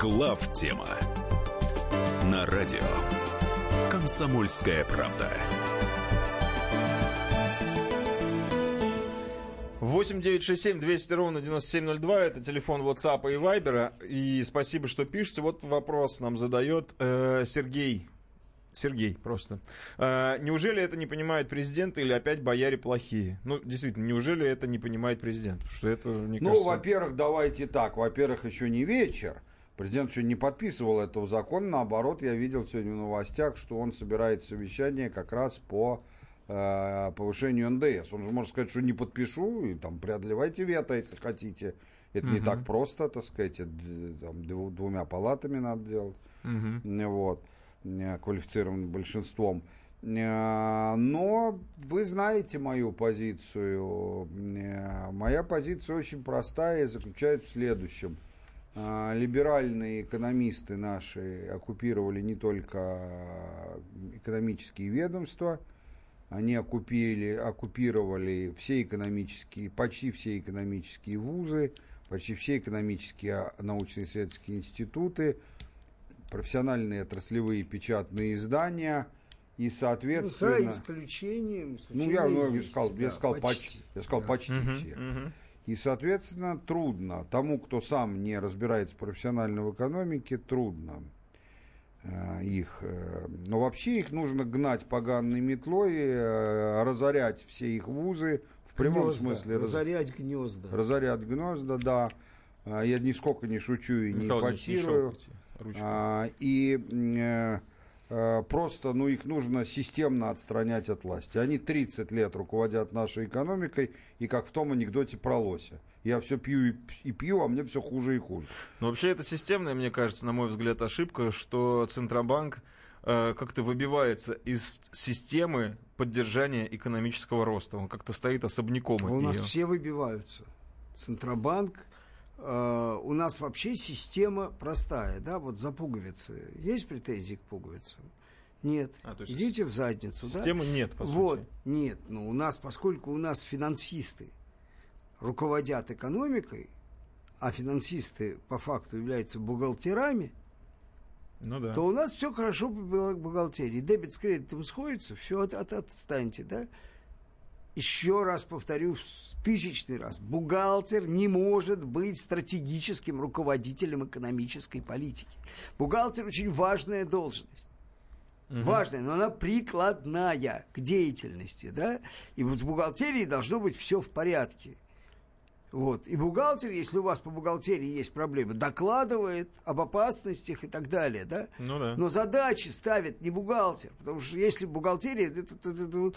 Глав тема на радио Комсомольская правда. 8 9 6 7 200 ровно 9702 это телефон WhatsApp и Viber. И спасибо, что пишете. Вот вопрос нам задает э, Сергей. Сергей, просто. А, неужели это не понимает президент или опять бояре плохие? Ну, действительно, неужели это не понимает президент? что это, мне ну, кажется... во-первых, давайте так. Во-первых, еще не вечер. Президент еще не подписывал этого закона, наоборот, я видел сегодня в новостях, что он собирает совещание как раз по э, повышению НДС. Он же может сказать, что не подпишу, и там преодолевайте вето, если хотите. Это угу. не так просто, так сказать, это, там, двумя палатами надо делать. Угу. Вот, квалифицированным большинством. Но вы знаете мою позицию. Моя позиция очень простая и заключается в следующем. Либеральные экономисты наши оккупировали не только экономические ведомства, они оккупили, оккупировали все экономические, почти все экономические вузы, почти все экономические научно-исследовательские институты, профессиональные отраслевые печатные издания – и, соответственно... Ну, за исключением... ну, я, ну, я сказал, да, я сказал почти. почти я сказал да. почти угу, все. Угу. И, соответственно, трудно. Тому, кто сам не разбирается профессионально в экономике, трудно э, их. Э, но вообще их нужно гнать поганой метлой, э, разорять все их вузы. В прямом гнезда, смысле. Разорять гнезда. Разорять гнезда, да. Я нисколько не шучу и Михаил не ипотирую. А, и просто, ну, их нужно системно отстранять от власти. Они 30 лет руководят нашей экономикой, и как в том анекдоте про лося. Я все пью и, и пью, а мне все хуже и хуже. Но вообще это системная, мне кажется, на мой взгляд, ошибка, что Центробанк э, как-то выбивается из системы поддержания экономического роста. Он как-то стоит особняком от У нас все выбиваются. Центробанк, э, у нас вообще система простая, да, вот за пуговицы. Есть претензии к пуговицам? Нет. А, Идите в задницу. Системы да? нет, по вот. сути. Нет. Но у нас, поскольку у нас финансисты руководят экономикой, а финансисты по факту являются бухгалтерами, ну, да. то у нас все хорошо по бухгалтерии. Дебет с кредитом сходится, все от, от, отстаньте, да? Еще раз повторю в тысячный раз, бухгалтер не может быть стратегическим руководителем экономической политики. Бухгалтер очень важная должность. Угу. Важная, но она прикладная к деятельности, да? И вот с бухгалтерией должно быть все в порядке. Вот. И бухгалтер, если у вас по бухгалтерии есть проблемы, докладывает об опасностях и так далее, да? Ну да. Но задачи ставит не бухгалтер, потому что если бухгалтерия, это, это, это, это,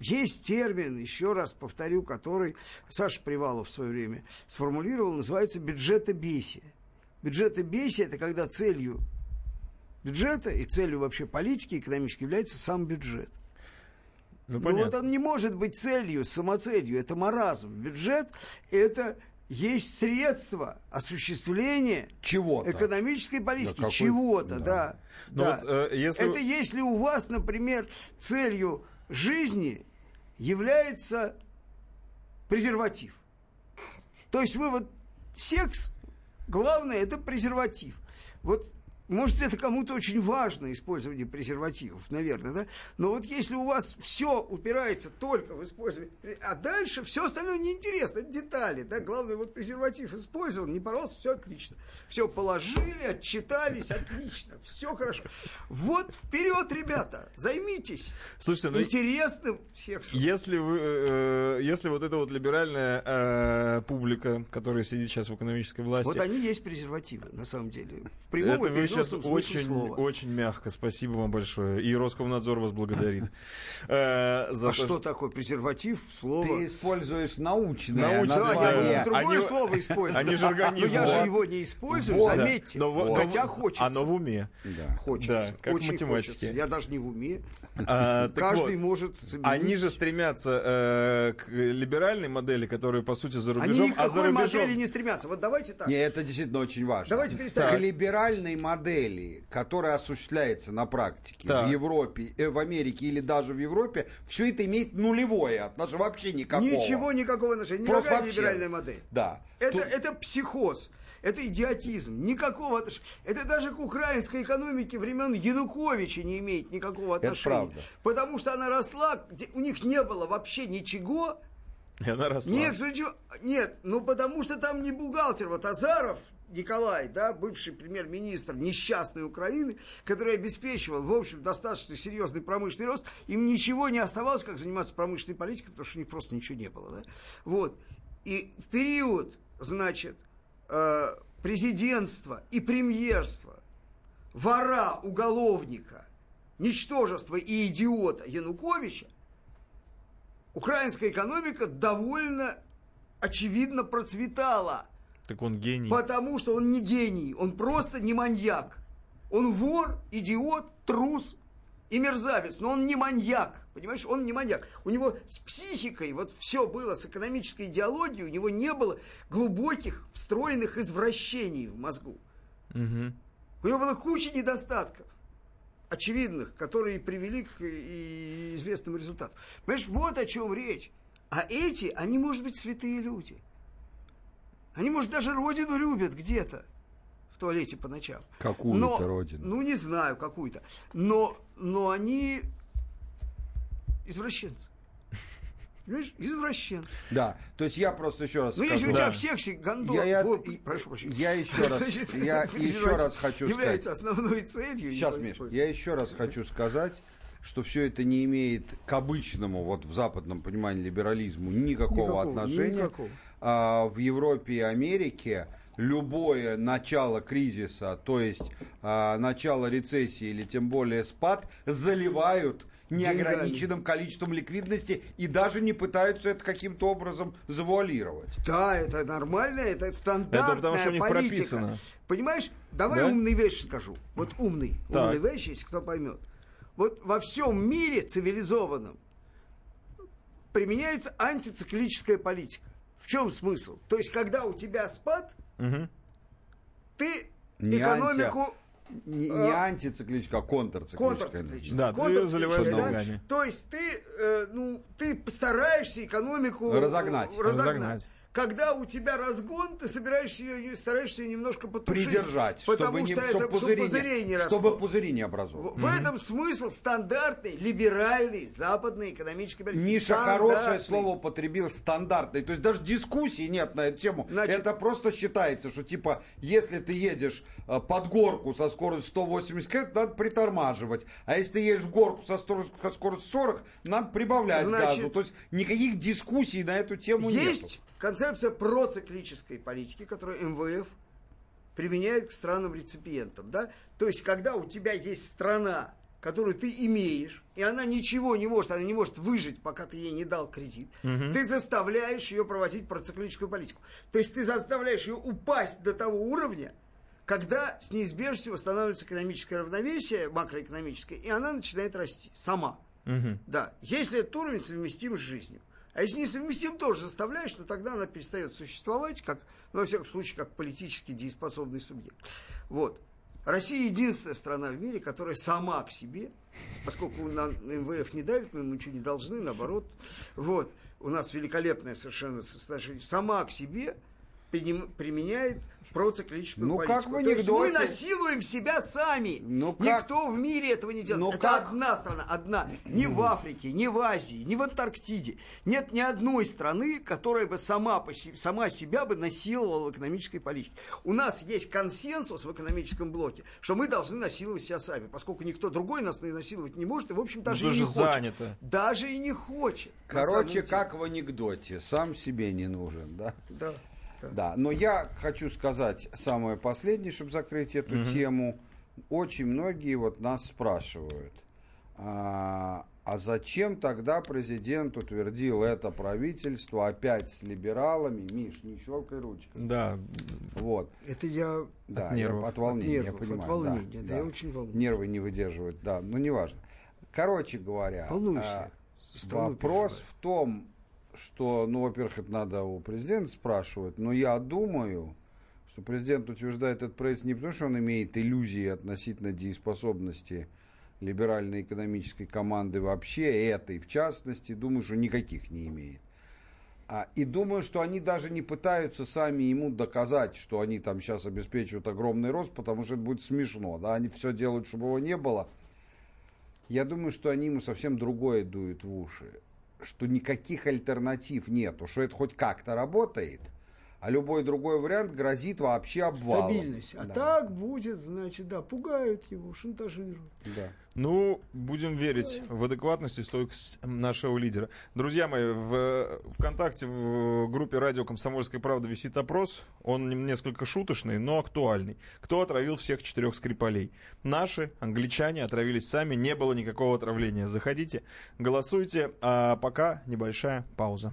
есть термин, еще раз повторю, который Саша Привалов в свое время сформулировал, называется бюджетобесие. Бюджетобесие – это когда целью бюджета и целью вообще политики экономической является сам бюджет. Ну, Но вот он не может быть целью, самоцелью. Это маразм. Бюджет – это есть средства осуществления чего-то экономической политики, да, чего-то, да. да. Ну да. Вот, э, если... Это если у вас, например, целью жизни является презерватив. То есть вывод, секс, главное, это презерватив. Вот может, это кому-то очень важно, использование презервативов, наверное, да? Но вот если у вас все упирается только в использование, а дальше все остальное неинтересно, это детали, да? Главное, вот презерватив использован, не порвался, все отлично. Все положили, отчитались, отлично, все хорошо. Вот вперед, ребята, займитесь Слушайте, ну, интересным сексом. Если, вы, э, если вот эта вот либеральная э, публика, которая сидит сейчас в экономической власти... Вот они есть презервативы, на самом деле. В прямом это сейчас очень, слова. очень мягко. Спасибо вам большое. И Роскомнадзор вас благодарит. Э, а что такое презерватив? Слово. Ты используешь научное название. Я другое слово использую. Они же организм. Но я же его не использую, заметьте. Хотя хочется. Оно в уме. Хочется. Как в математике. Я даже не в уме. А, Каждый может... Они же стремятся э, к либеральной модели, которая, по сути, за рубежом. Они а за рубежом... модели не стремятся. Вот давайте так. Не, это действительно очень важно. Давайте перестанем. К либеральной модели модели, которая осуществляется на практике так. в Европе, э, в Америке или даже в Европе, все это имеет нулевое отношение, вообще никакого. Ничего, никакого отношения. Никакая либеральная модель. Да. Это, Тут... это психоз. Это идиотизм. Никакого отношения. Это даже к украинской экономике времен Януковича не имеет никакого отношения. Это правда. Потому что она росла, где у них не было вообще ничего. И она росла. Нет, нет, ну потому что там не бухгалтер. Вот Азаров, Николай, да, бывший премьер-министр несчастной Украины, который обеспечивал, в общем, достаточно серьезный промышленный рост, им ничего не оставалось, как заниматься промышленной политикой, потому что у них просто ничего не было. Да? Вот. И в период, значит, э, президентства и премьерства вора, уголовника ничтожества и идиота Януковича, украинская экономика довольно очевидно процветала. Так он гений. Потому что он не гений, он просто не маньяк. Он вор, идиот, трус и мерзавец, но он не маньяк, понимаешь, он не маньяк. У него с психикой вот все было, с экономической идеологией, у него не было глубоких, встроенных извращений в мозгу. Угу. У него было куча недостатков очевидных, которые привели к известному результату. Понимаешь, вот о чем речь. А эти, они, может быть, святые люди. Они, может, даже родину любят где-то в туалете по ночам. Какую-то родину. Ну, не знаю, какую-то. Но, но они извращенцы. Понимаешь, извращенцы. Да, то есть я просто еще раз Ну, скажу. если у тебя Да. всех си- гондон, Я- я- вот, прошу прощения. я еще раз- Значит, я еще раз хочу является основной целью. Сейчас, Миш, я еще раз хочу сказать, что все это не имеет к обычному, вот в западном понимании либерализму никакого, Никакого, отношения. никакого. А, в Европе и Америке любое начало кризиса, то есть а, начало рецессии или тем более спад, заливают неограниченным количеством ликвидности и даже не пытаются это каким-то образом завуалировать. Да, это нормально, это стандартная Это потому, что у них политика. прописано. Понимаешь, давай Да? умные вещи скажу. Вот умный, Так. умные вещи, если кто поймет. Вот во всем мире цивилизованном применяется антициклическая политика. В чем смысл? То есть, когда у тебя спад, ты Не экономику Не, не А. антициклическая, а контрциклическая. контрциклическая. Да, ты Контрциклическая, заливаешь да? То есть ты, э, ну, ты постараешься экономику Разогнать. разогнать. Разогнать. Когда у тебя разгон, ты собираешься ее, стараешься ее немножко потушить. Придержать, потому чтобы, не, что чтобы это, пузыри, чтобы пузырей не росло. чтобы пузыри не образовывались. В, в этом смысл стандартной, либеральной, западной экономической политики. Миша хорошее слово употребил, стандартный. То есть даже дискуссии нет на эту тему. Значит- Это просто считается, что типа, если ты едешь э, под горку со скоростью 180 км, надо притормаживать. А если ты едешь в горку со скоростью, со скоростью 40, надо прибавлять Значит- газу. То есть никаких дискуссий на эту тему Есть нет. Концепция проциклической политики, которую МВФ применяет к странам-реципиентам. Да? То есть, когда у тебя есть страна, которую ты имеешь, и она ничего не может, она не может выжить, пока ты ей не дал кредит, ты заставляешь ее проводить проциклическую политику. То есть, ты заставляешь ее упасть до того уровня, когда с неизбежностью восстанавливается экономическое равновесие, макроэкономическое, и она начинает расти сама. Да, если этот уровень совместим с жизнью. А если несовместим, тоже заставляешь, то тогда она перестает существовать, как, ну, во всяком случае, как политически дееспособный субъект. Вот. Россия единственная страна в мире, которая сама к себе, поскольку на МВФ не давит, мы ему ничего не должны, наоборот. Вот. У нас великолепное совершенно состояние. Сама к себе применяет проциклическую Ну, как политику. в То есть мы анекдоте. насилуем себя сами. Ну, как- Никто в мире этого не делает. Ну, Это как- одна страна, одна. Ни в Африке, ни в Азии, ни в Антарктиде. Нет ни одной страны, которая бы сама, сама себя бы насиловала в экономической политике. У нас есть консенсус в экономическом блоке, что мы должны насиловать себя сами, поскольку никто другой нас насиловать не может и, в общем, даже Ну, и не даже хочет. занято. Даже и не хочет. Короче, как в анекдоте, сам себе не нужен, да? Да. Да. Да, но я хочу сказать самое последнее, чтобы закрыть эту тему. Очень многие вот нас спрашивают, а, а зачем тогда президент утвердил это правительство опять с либералами? Миш, не щелкай ручкой. Да, Вот. Это я Да, От я- нервов. от волнения, От я нервов, от понимаю. волнения, да, я очень волнуюсь. Нервы не выдерживают, да, но неважно. Короче говоря, а, вопрос переживаю. в том, что, ну, во-первых, это надо у президента спрашивать, но я думаю, что президент утверждает этот проект не потому, что он имеет иллюзии относительно дееспособности либеральной экономической команды вообще, этой в частности, думаю, что никаких не имеет. А, и думаю, что они даже не пытаются сами ему доказать, что они там сейчас обеспечивают огромный рост, потому что это будет смешно. Да? Они все делают, чтобы его не было. Я думаю, что они ему совсем другое дуют в уши. Что никаких альтернатив нету. Что это хоть как-то работает, А любой другой вариант грозит вообще обвалом. Стабильность. А Да. так будет, значит, да, пугают его, шантажируют. Да. Ну, будем верить в адекватность и стойкость нашего лидера. Друзья мои, в ВКонтакте в группе «Радио Комсомольская правда» висит опрос. Он несколько шуточный, но актуальный. Кто отравил всех четырех скрипалей? Наши, англичане, отравились сами, не было никакого отравления. Заходите, голосуйте, а пока небольшая пауза.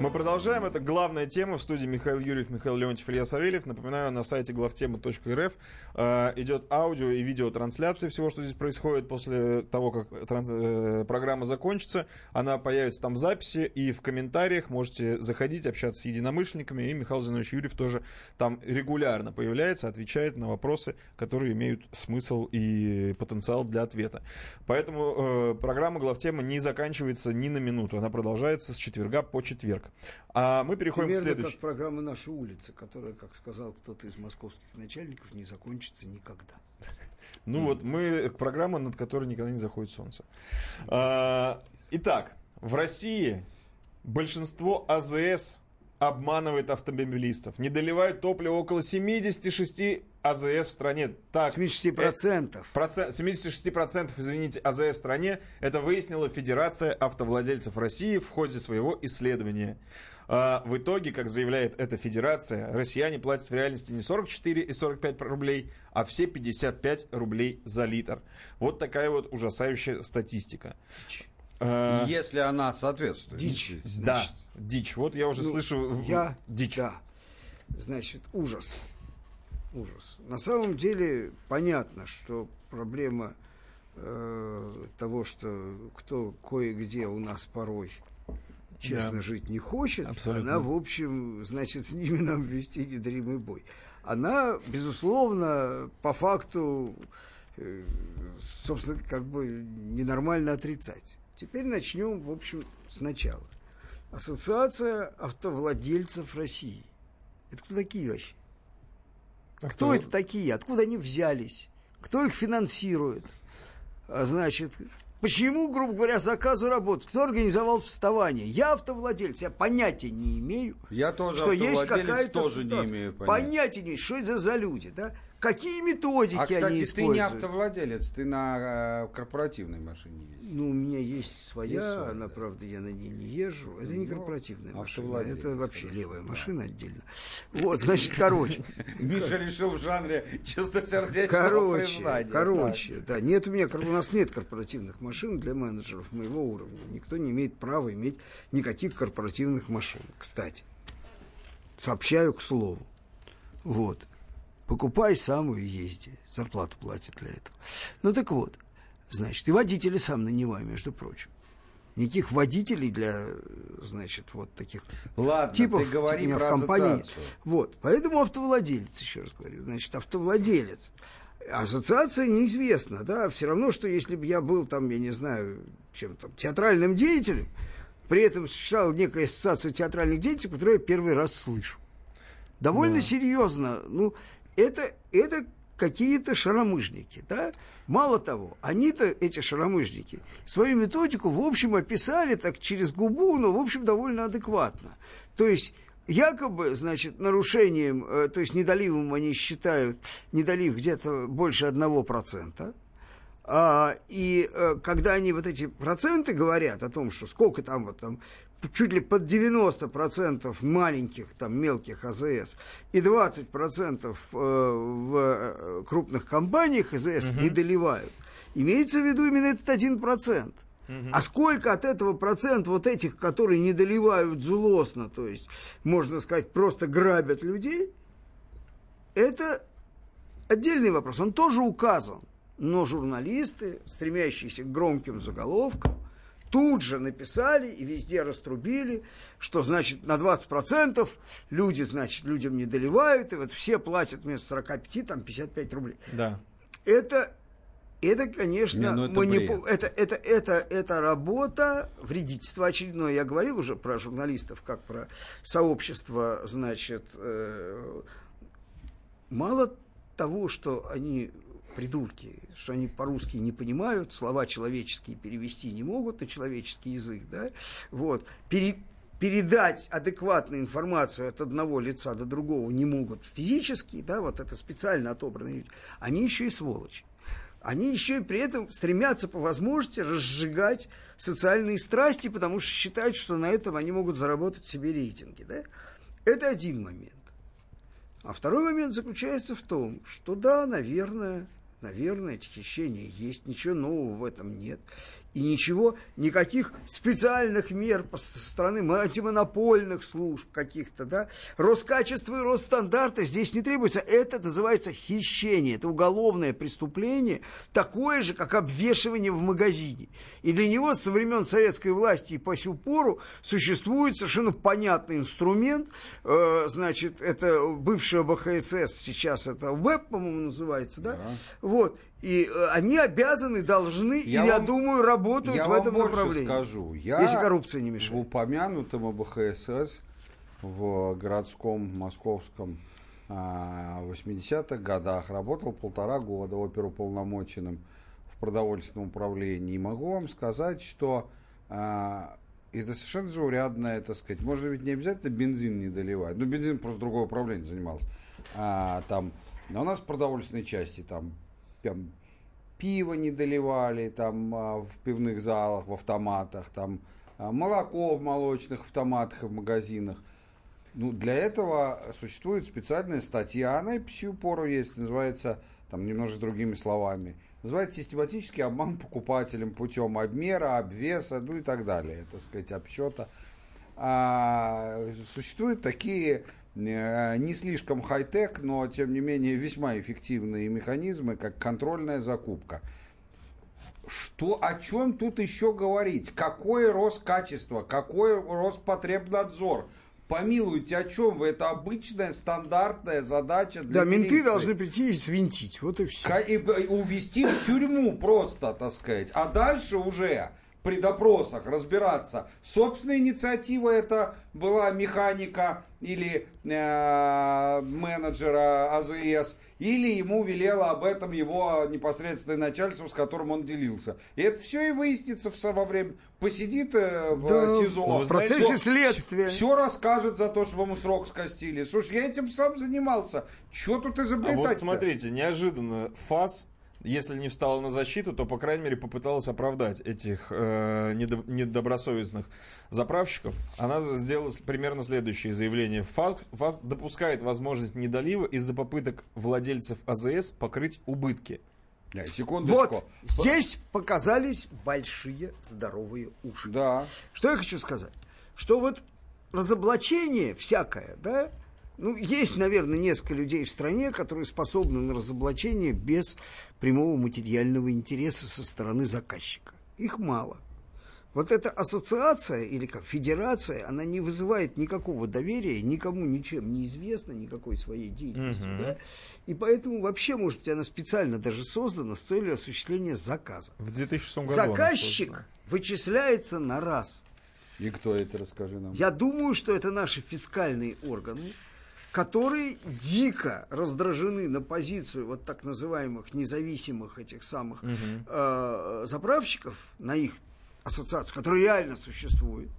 Мы продолжаем. Это главная тема в студии Михаил Юрьев, Михаил Леонтьев, Илья Савельев. Напоминаю, на сайте главтема.рф э, идет аудио и видеотрансляция всего, что здесь происходит после того, как транс- э, программа закончится. Она появится там в записи и в комментариях. Можете заходить, общаться с единомышленниками. И Михаил Зинович Юрьев тоже там регулярно появляется, отвечает на вопросы, которые имеют смысл и потенциал для ответа. Поэтому э, программа главтема не заканчивается ни на минуту. Она продолжается с четверга по четверг. А мы переходим Примерно к следующей. как программа «Наша улица», которая, как сказал кто-то из московских начальников, не закончится никогда. Ну вот мы к программе, над которой никогда не заходит солнце. А, итак, в России большинство АЗС обманывает автомобилистов. Не доливают топливо около 76 АЗС в стране. Так, 76%. Процент, 76%, извините, АЗС в стране, это выяснила Федерация автовладельцев России в ходе своего исследования. А, в итоге, как заявляет эта федерация, россияне платят в реальности не 44 и 45 рублей, а все 55 рублей за литр. Вот такая вот ужасающая статистика. А, Если она соответствует. Дичь. да, дичь. Вот я уже Ну, слышу Я, дичь. Да. Значит, ужас. Ужас. На самом деле понятно, что проблема э, того, что кто кое-где у нас порой честно Да. жить не хочет, Абсолютно. она, в общем, значит, с ними нам вести недримый бой. Она, безусловно, по факту, э, собственно, как бы ненормально отрицать. Теперь начнем, в общем, сначала. Ассоциация автовладельцев России. Это кто такие вообще? Кто это такие? Откуда они взялись? Кто их финансирует? А, Значит, почему, грубо говоря, заказы работают? Кто организовал вставание? Я автовладелец, я понятия не имею, Я тоже что есть какая-то тоже не ситуация. имею понятия. Понятия не имею, что это за люди, да? Какие методики А, они кстати, ты используют? не автовладелец, ты на э, корпоративной машине ездишь. Ну, у меня есть своя, Есть своя, она, да. правда, я на ней не езжу. Это не Ну, корпоративная машина, автовладелец, это вообще короче, левая да. машина отдельно. Вот, значит, короче. Миша решил в жанре чистосердечного Короче, короче, да, нет у меня, у нас нет корпоративных машин для менеджеров моего уровня. Никто не имеет права иметь никаких корпоративных машин. Кстати, сообщаю к слову. Вот. Покупай самую езди. Зарплату платят для этого. Ну так вот, значит, и водители сам нанимаю, между прочим. Никаких водителей для, значит, вот таких Так. Ладно, типов ты говори у меня про в компании. ассоциацию. Вот, поэтому автовладелец, еще раз говорю, значит, автовладелец. Ассоциация неизвестна, да, все равно, что если бы я был там, я не знаю, чем там, театральным деятелем, при этом существовала некая ассоциация театральных деятелей, которую я первый раз слышу. Довольно серьезно, ну, это, это какие-то шаромыжники, да? Мало того, они-то, эти шаромыжники, свою методику, в общем, описали так через губу, но, в общем, довольно адекватно. То есть, якобы, значит, нарушением, э, то есть недоливом они считают, недолив где-то больше одного процента, А, и а, когда они вот эти проценты говорят о том, что сколько там вот там чуть ли под 90% маленьких, там, мелких АЗС и 20% э, в э, крупных компаниях АЗС угу. не доливают. Имеется в виду именно этот 1%. Угу. А сколько от этого процент вот этих, которые не доливают злостно, то есть, можно сказать, просто грабят людей, это отдельный вопрос. Он тоже указан. Но журналисты, стремящиеся к громким заголовкам, тут же написали и везде раструбили, что, значит, на 20% люди, значит, людям не доливают, и вот все платят вместо 45, там, 55 рублей. Да. Это, это конечно, Не, ну это, манипу... это, это, это, это работа, вредительство очередное. Я говорил уже про журналистов, как про сообщество, значит, э, мало того, что они придурки, что они по-русски не понимают, слова человеческие перевести не могут на человеческий язык, да, вот, пере, передать адекватную информацию от одного лица до другого не могут физически, да, вот это специально отобранные люди, они еще и сволочи. Они еще и при этом стремятся по возможности разжигать социальные страсти, потому что считают, что на этом они могут заработать себе рейтинги. Да? Это один момент. А второй момент заключается в том, что да, наверное, Наверное, эти хищения есть, ничего нового в этом нет и ничего, никаких специальных мер со стороны антимонопольных служб каких-то, да, Роскачество и Росстандарты здесь не требуется. Это называется хищение, это уголовное преступление, такое же, как обвешивание в магазине. И для него со времен советской власти и по сю пору существует совершенно понятный инструмент, э, значит, это бывшая БХСС, сейчас это ВЭБ, по-моему, называется, да? да. Вот. И э, они обязаны, должны, я и вам, я думаю, работают я в этом вам направлении. скажу. Я если коррупция не мешает. В упомянутом ОБХСС в городском московском 80-х а, годах работал полтора года оперуполномоченным в продовольственном управлении. И могу вам сказать, что а, это совершенно заурядное, так сказать. Можно ведь не обязательно бензин не доливать. Ну, бензин просто другое управление занималось. А, там, но у нас в продовольственной части там там, пиво не доливали там а, в пивных залах, в автоматах, там а, молоко в молочных автоматах и в магазинах. Ну, для этого существует специальная статья, она и по сию пору есть, называется, там, немножко другими словами, называется систематический обман покупателям путем обмера, обвеса, ну и так далее, так сказать, обсчета. А, существуют такие не слишком хай-тек, но тем не менее весьма эффективные механизмы, как контрольная закупка. Что, о чем тут еще говорить? Какое Роскачество? Какой Роспотребнадзор? Помилуйте, о чем вы? Это обычная стандартная задача для Да, милиции. менты должны прийти и свинтить, вот и все. И, и увести в тюрьму просто, так сказать. А дальше уже при допросах разбираться. Собственная инициатива это была механика или э, менеджера АЗС, или ему велело об этом его непосредственное начальство, с которым он делился. И это все и выяснится во время... Посидит э, в да, СИЗО. В процессе все, следствия. Все расскажет за то, что ему срок скостили. Слушай, я этим сам занимался. Что тут изобретать А вот смотрите, неожиданно ФАС если не встала на защиту, то, по крайней мере, попыталась оправдать этих э, недобросовестных заправщиков. Она сделала примерно следующее заявление. ФАС, ФАС допускает возможность недолива из-за попыток владельцев АЗС покрыть убытки. Да, секундочку. Вот, здесь показались большие здоровые уши. Да. Что я хочу сказать? Что вот разоблачение всякое, да, ну, есть, наверное, несколько людей в стране, которые способны на разоблачение без прямого материального интереса со стороны заказчика. Их мало. Вот эта ассоциация или как федерация, она не вызывает никакого доверия, никому ничем не известна, никакой своей деятельностью. Угу. Да? И поэтому вообще, может быть, она специально даже создана с целью осуществления заказа. В 2006 году Заказчик вычисляется на раз. И кто это, расскажи нам. Я думаю, что это наши фискальные органы, которые дико раздражены на позицию вот так называемых независимых этих самых угу. э, заправщиков, на их ассоциацию, которая реально существует,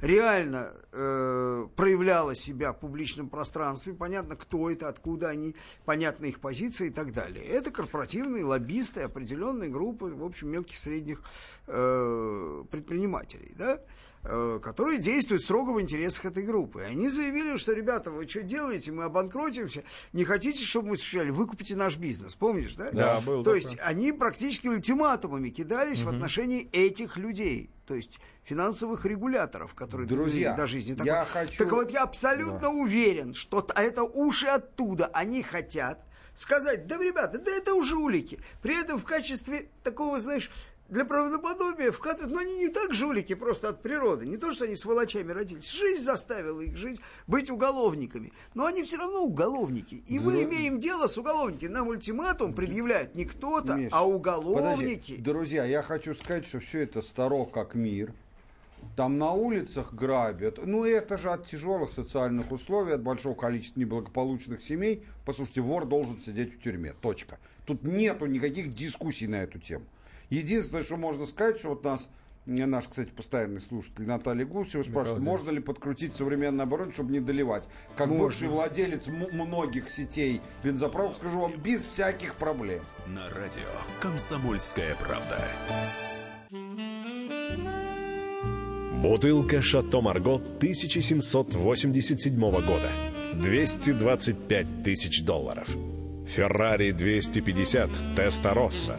реально э, проявляла себя в публичном пространстве, понятно, кто это, откуда они, понятна их позиция и так далее. Это корпоративные лоббисты, определенные группы, в общем, мелких средних э, предпринимателей, да, которые действуют строго в интересах этой группы. Они заявили, что, ребята, вы что делаете, мы обанкротимся, не хотите, чтобы мы осуществляли, выкупите наш бизнес, помнишь, да? Да, был То такой. есть они практически ультиматумами кидались в отношении этих людей, то есть финансовых регуляторов, которые Друзья, до жизни. Так, я вот, хочу- так вот, я абсолютно уверен, что это уши оттуда, они хотят сказать, да, ребята, да это уже улики. При этом в качестве такого, знаешь, для правдоподобия вкатывают, но они не так жулики просто от природы. Не то, что они сволочами родились. Жизнь заставила их жить, быть уголовниками. Но они все равно уголовники. И мы Ну, имеем дело с уголовниками. Нам ультиматум предъявляют не кто-то, а Подожди, уголовники. друзья, я хочу сказать, что все это старо как мир. Там на улицах грабят. Ну, это же от тяжелых социальных условий, от большого количества неблагополучных семей. Послушайте, вор должен сидеть в тюрьме. Точка. Тут нету никаких дискуссий на эту тему. Единственное, что можно сказать, что вот нас э, Наш, кстати, постоянный слушатель Наталья Гусева спрашивает, можно ли подкрутить современное оборудование, чтобы не доливать. Как Можно. бывший владелец м- многих сетей бензоправок, скажу вам, без всяких проблем. На радио «Комсомольская правда». Бутылка «Шато Марго» 1787 года. 225 тысяч долларов. «Феррари 250 Теста Росса»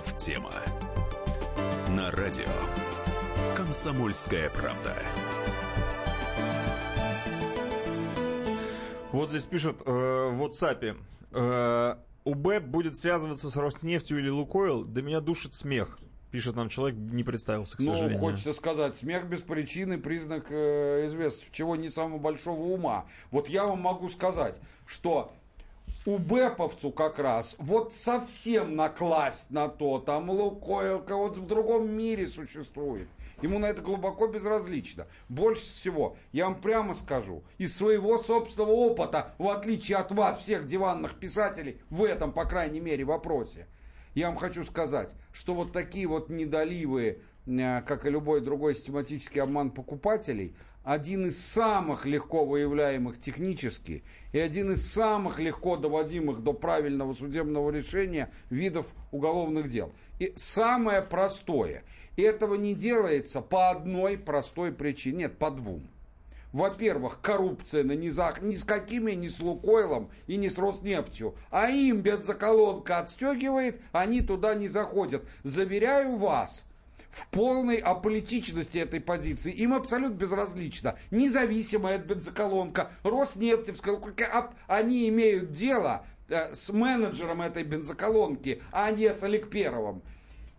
Глав тема на радио «Комсомольская правда». Вот здесь пишут э, в WhatsApp. Э, УБ будет связываться с Роснефтью или Лукойл. Да меня душит смех. Пишет нам человек, не представился, к Ну, сожалению. хочется сказать, смех без причины признак э, известно, чего не самого большого ума. Вот я вам могу сказать, что у Бэповцу как раз вот совсем накласть на то, там Лукойл, вот в другом мире существует. Ему на это глубоко безразлично. Больше всего, я вам прямо скажу, из своего собственного опыта, в отличие от вас, всех диванных писателей, в этом, по крайней мере, вопросе, я вам хочу сказать, что вот такие вот недоливы, э, как и любой другой систематический обман покупателей, один из самых легко выявляемых технически и один из самых легко доводимых до правильного судебного решения видов уголовных дел. И самое простое, этого не делается по одной простой причине, нет, по двум. Во-первых, коррупция на низах ни с какими, ни с Лукойлом и ни с Роснефтью. А им бензоколонка отстегивает, они туда не заходят. Заверяю вас, в полной аполитичности этой позиции. Им абсолютно безразлично. Независимая от бензоколонка, Роснефтевская, они имеют дело э, с менеджером этой бензоколонки, а не с Олегперовым.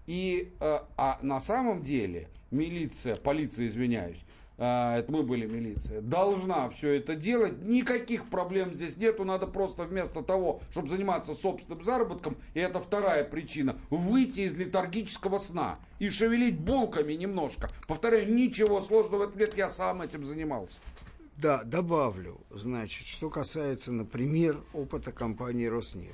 И, э, а на самом деле милиция, полиция, извиняюсь, это мы были милиция, должна все это делать. Никаких проблем здесь нету. Надо просто вместо того, чтобы заниматься собственным заработком, и это вторая причина, выйти из летаргического сна и шевелить булками немножко. Повторяю, ничего сложного в этом нет, я сам этим занимался. Да, добавлю, значит, что касается, например, опыта компании «Роснефть».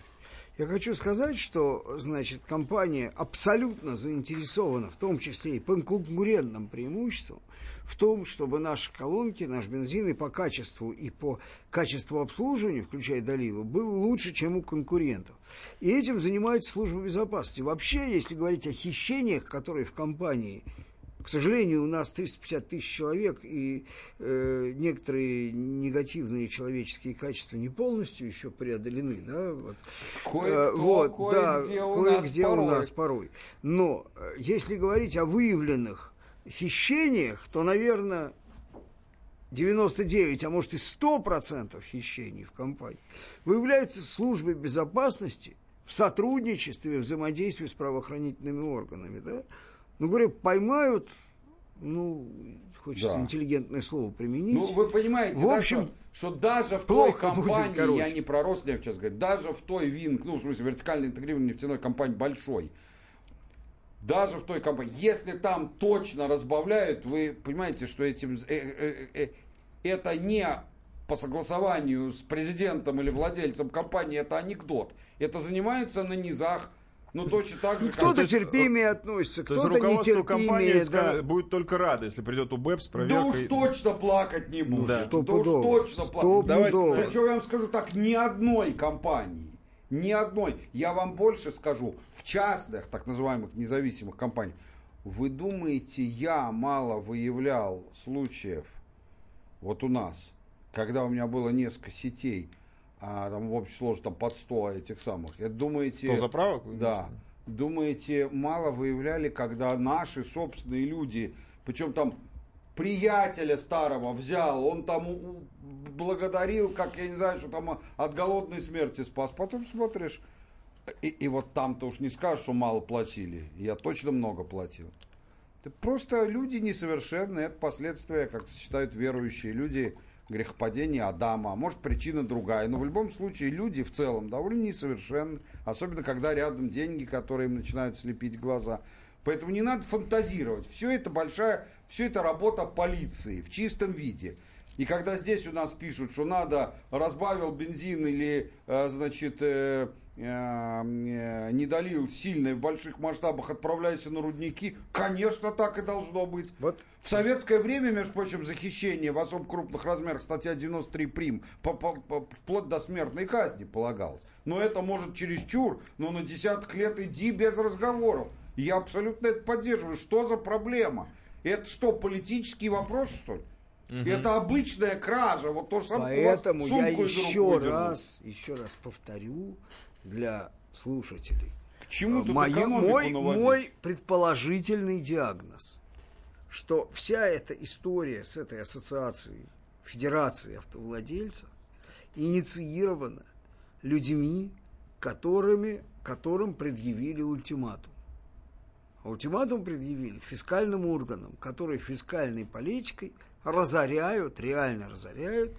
Я хочу сказать, что, значит, компания абсолютно заинтересована, в том числе и по конкурентным преимуществам, в том, чтобы наши колонки, наш бензин и по качеству, и по качеству обслуживания, включая доливы, был лучше, чем у конкурентов. И этим занимается служба безопасности. Вообще, если говорить о хищениях, которые в компании к сожалению, у нас 350 тысяч человек, и э, некоторые негативные человеческие качества не полностью еще преодолены. Да? Вот. Кое-кто, Э, вот, кое-где да, у нас кое-где у нас порой. Но э, если говорить о выявленных хищениях, то, наверное, 99, а может и 100% хищений в компании выявляются службой безопасности в сотрудничестве, взаимодействии с правоохранительными органами, да? Ну, говорю, поймают, ну, хочется да. интеллигентное слово применить. Ну, вы понимаете, в общем, да, что, что даже в той компании, будет, я не про Роснефть сейчас говорю, даже в той ВИН, ну, в смысле, вертикально интегрированной нефтяной компании большой, даже в той компании, если там точно разбавляют, вы понимаете, что этим, э, э, э, это не по согласованию с президентом или владельцем компании, это анекдот. Это занимаются на низах, ну, точно так же, Кто-то как... терпимее относится, кто-то нетерпимее. компании да. будет только рад, если придет у БЭП с проверкой. Да уж точно плакать не будет. Да, да уж точно плакать. Давайте, Причем я вам скажу так, ни одной компании, ни одной. Я вам больше скажу, в частных, так называемых независимых компаниях, вы думаете, я мало выявлял случаев, вот у нас, когда у меня было несколько сетей, а там в общей сложности там под 100 этих самых. Это думаете... 100 заправок? Да. Думаете, мало выявляли, когда наши собственные люди, причем там приятеля старого взял, он там благодарил, как я не знаю, что там от голодной смерти спас. Потом смотришь, и, и вот там-то уж не скажешь, что мало платили. Я точно много платил. Это просто люди несовершенные, это последствия, как считают верующие люди, грехопадения Адама, может причина другая. Но в любом случае люди в целом довольно несовершенны, особенно когда рядом деньги, которые им начинают слепить глаза. Поэтому не надо фантазировать. Все это большая, все это работа полиции в чистом виде. И когда здесь у нас пишут, что надо разбавил бензин или, э, значит, э, Э, не долил сильно и в больших масштабах, отправляйся на рудники, конечно, так и должно быть. Вот. В советское время, между прочим, захищение в особо крупных размерах, статья 93 прим, по, по, по, вплоть до смертной казни полагалось. Но это может чересчур, но на десяток лет иди без разговоров. Я абсолютно это поддерживаю. Что за проблема? Это что, политический вопрос, что ли? Угу. Это обычная кража, вот то же самое. Поэтому я еще раз, еще раз повторю, для слушателей. К чему тут Мой, мой, мой предположительный диагноз, что вся эта история с этой ассоциацией, Федерацией автовладельцев, инициирована людьми, которыми, которым предъявили ультиматум. А ультиматум предъявили фискальным органам, которые фискальной политикой разоряют, реально разоряют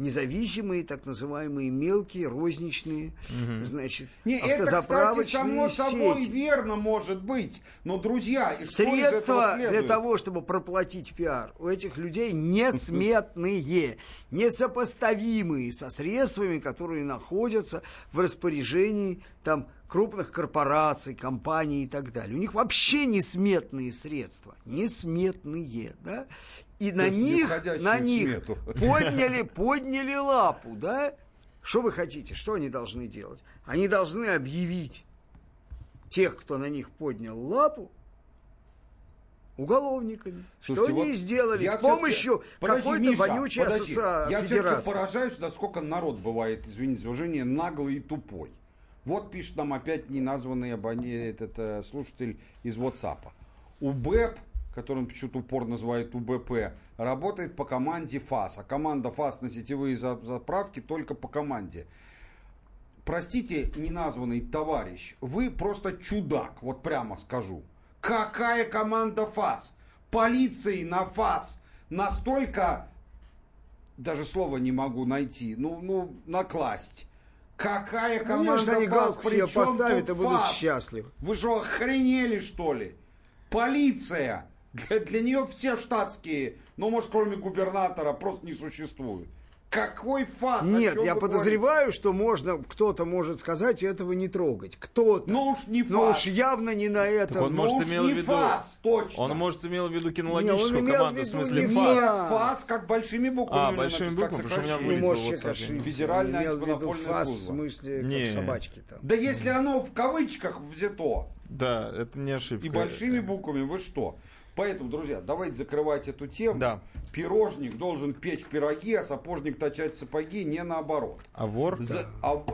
независимые, так называемые мелкие, розничные, угу. значит, Не, автозаправочные это, кстати, само сети. собой верно может быть, но, друзья, и Средства для того, чтобы проплатить пиар, у этих людей несметные, несопоставимые со средствами, которые находятся в распоряжении там крупных корпораций, компаний и так далее. У них вообще несметные средства, несметные, да? И на них, на них подняли, подняли лапу, да? Что вы хотите? Что они должны делать? Они должны объявить тех, кто на них поднял лапу, уголовниками. Слушайте, что вот они сделали с помощью какой-то вонючей ассоциации. Я все-таки поражаюсь, насколько народ бывает, извините за уважение, наглый и тупой. Вот пишет нам опять неназванный этот э, слушатель из WhatsApp. У БЭП который он почему-то упор называет УБП, работает по команде ФАС. А команда ФАС на сетевые заправки только по команде. Простите, неназванный товарищ, вы просто чудак, вот прямо скажу. Какая команда ФАС? Полиции на ФАС настолько, даже слова не могу найти, ну, ну, накласть. Какая команда Конечно, ФАС? Причем поставят и будут счастливы. Вы что, охренели, что ли? Полиция для, для нее все штатские, ну, может, кроме губернатора, просто не существуют. Какой фас? Нет, я подозреваю, говорите? что можно, кто-то может сказать этого не трогать. Кто-то. Ну уж не фас. Ну уж явно не на этом. Так он ну может имел в виду. Фас, точно. Он может имел в виду кинологическую не, команду, в, в смысле фас. Нет, фас как большими буквами. А, большими буквами, потому что у меня вылезло вот Федеральная антимонопольная фас в смысле не. как собачки там. Да если оно в кавычках взято. Да, это не ошибка. И большими буквами, вы что? Поэтому, друзья, давайте закрывать эту тему. Да. Пирожник должен печь пироги, а сапожник точать сапоги, не наоборот. А вор? За, а,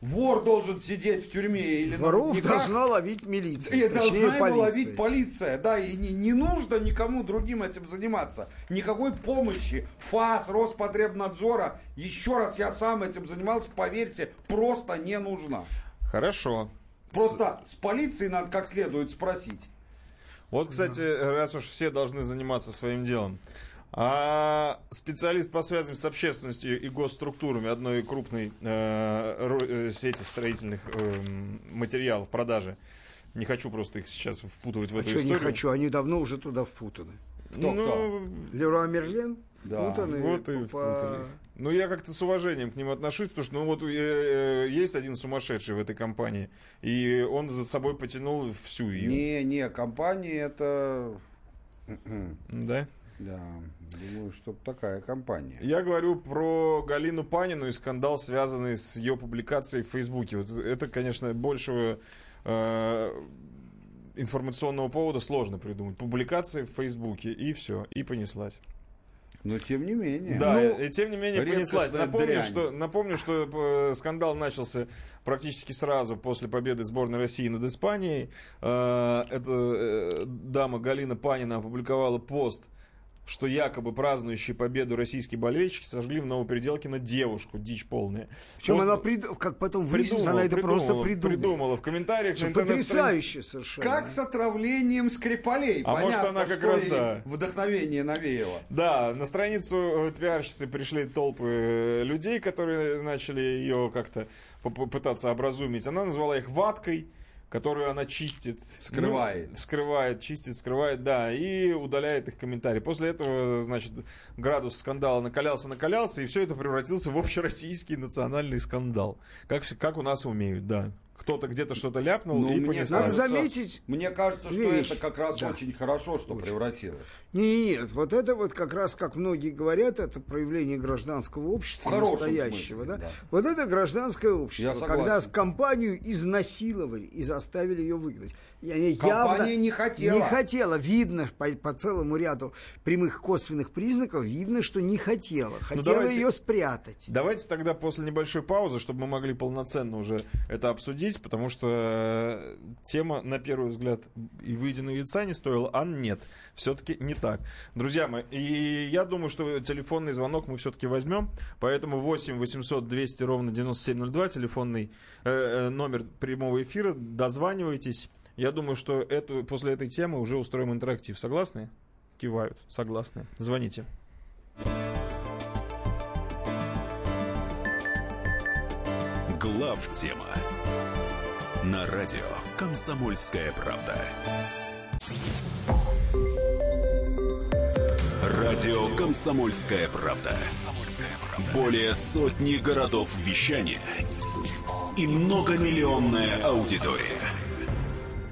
вор должен сидеть в тюрьме или Воров на должна ловить милиция. И должна его ловить полиция. Да, и не, не нужно никому другим этим заниматься. Никакой помощи ФАС, Роспотребнадзора, еще раз я сам этим занимался, поверьте, просто не нужна. Хорошо. Просто с полицией надо как следует спросить. Вот, кстати, раз уж все должны заниматься своим делом. А специалист по связям с общественностью и госструктурами одной крупной э, э, сети строительных э, материалов продажи. Не хочу просто их сейчас впутывать в а эту что историю. не хочу, они давно уже туда впутаны. Кто, ну, кто? Леруа Мерлен Да, впутаны вот и по- впутаны. Ну, я как-то с уважением к ним отношусь, потому что, ну, вот э, э, есть один сумасшедший в этой компании, и он за собой потянул всю ее. Не, не, компания это... Да? Да, думаю, что такая компания. Я говорю про Галину Панину и скандал, связанный с ее публикацией в Фейсбуке. Вот это, конечно, большего э, информационного повода сложно придумать. Публикация в Фейсбуке, и все, и понеслась. Но тем не менее. Да, Ну, и тем не менее понеслась. Напомню, дрянь. что, напомню, что э, скандал начался практически сразу после победы сборной России над Испанией. Э, Эта э, дама Галина Панина опубликовала пост, что якобы празднующие победу российские болельщики сожгли в Новопеределкино девушку. Дичь полная. Причем она, прид- как потом выяснилось, она это просто придумала. Придумала. В комментариях Что на потрясающе совершенно. Как с отравлением Скрипалей. А может, Понятно, она как раз, да. вдохновение навеяло. Да, на страницу пиарщицы пришли толпы э, людей, которые начали ее как-то поп- пытаться образумить. Она назвала их ваткой, которую она чистит. Вскрывает. Ну, вскрывает, чистит, вскрывает, да, и удаляет их комментарии. После этого, значит, градус скандала накалялся, накалялся, и все это превратилось в общероссийский национальный скандал. Как, как у нас умеют, да. Кто-то где-то что-то ляпнул Ну, и мне понеслась. Надо заметить Мне кажется, что вещь. это как раз Да. очень хорошо, что превратилось. Не, нет, вот это вот как раз, как многие говорят, это проявление гражданского общества настоящего. смысле, да? да. Вот это гражданское общество, когда компанию изнасиловали и заставили ее выгнать. Явно не хотела. Не хотела. Видно по, по целому ряду прямых косвенных признаков, видно, что не хотела. Хотела Ну, давайте- ее спрятать. Давайте тогда после небольшой паузы, чтобы мы могли полноценно уже это обсудить, потому что э, тема, на первый взгляд, и выеденного яйца не стоила, а нет. Все-таки не так. Друзья мои, и я думаю, что телефонный звонок мы все-таки возьмем, поэтому 8 800 200 ровно 9702, телефонный э, э, номер прямого эфира, дозванивайтесь. Я думаю, что эту, после этой темы уже устроим интерактив. Согласны? Кивают. Согласны. Звоните. Глав тема на радио Комсомольская правда. Радио Комсомольская правда. Более сотни городов вещания и многомиллионная аудитория.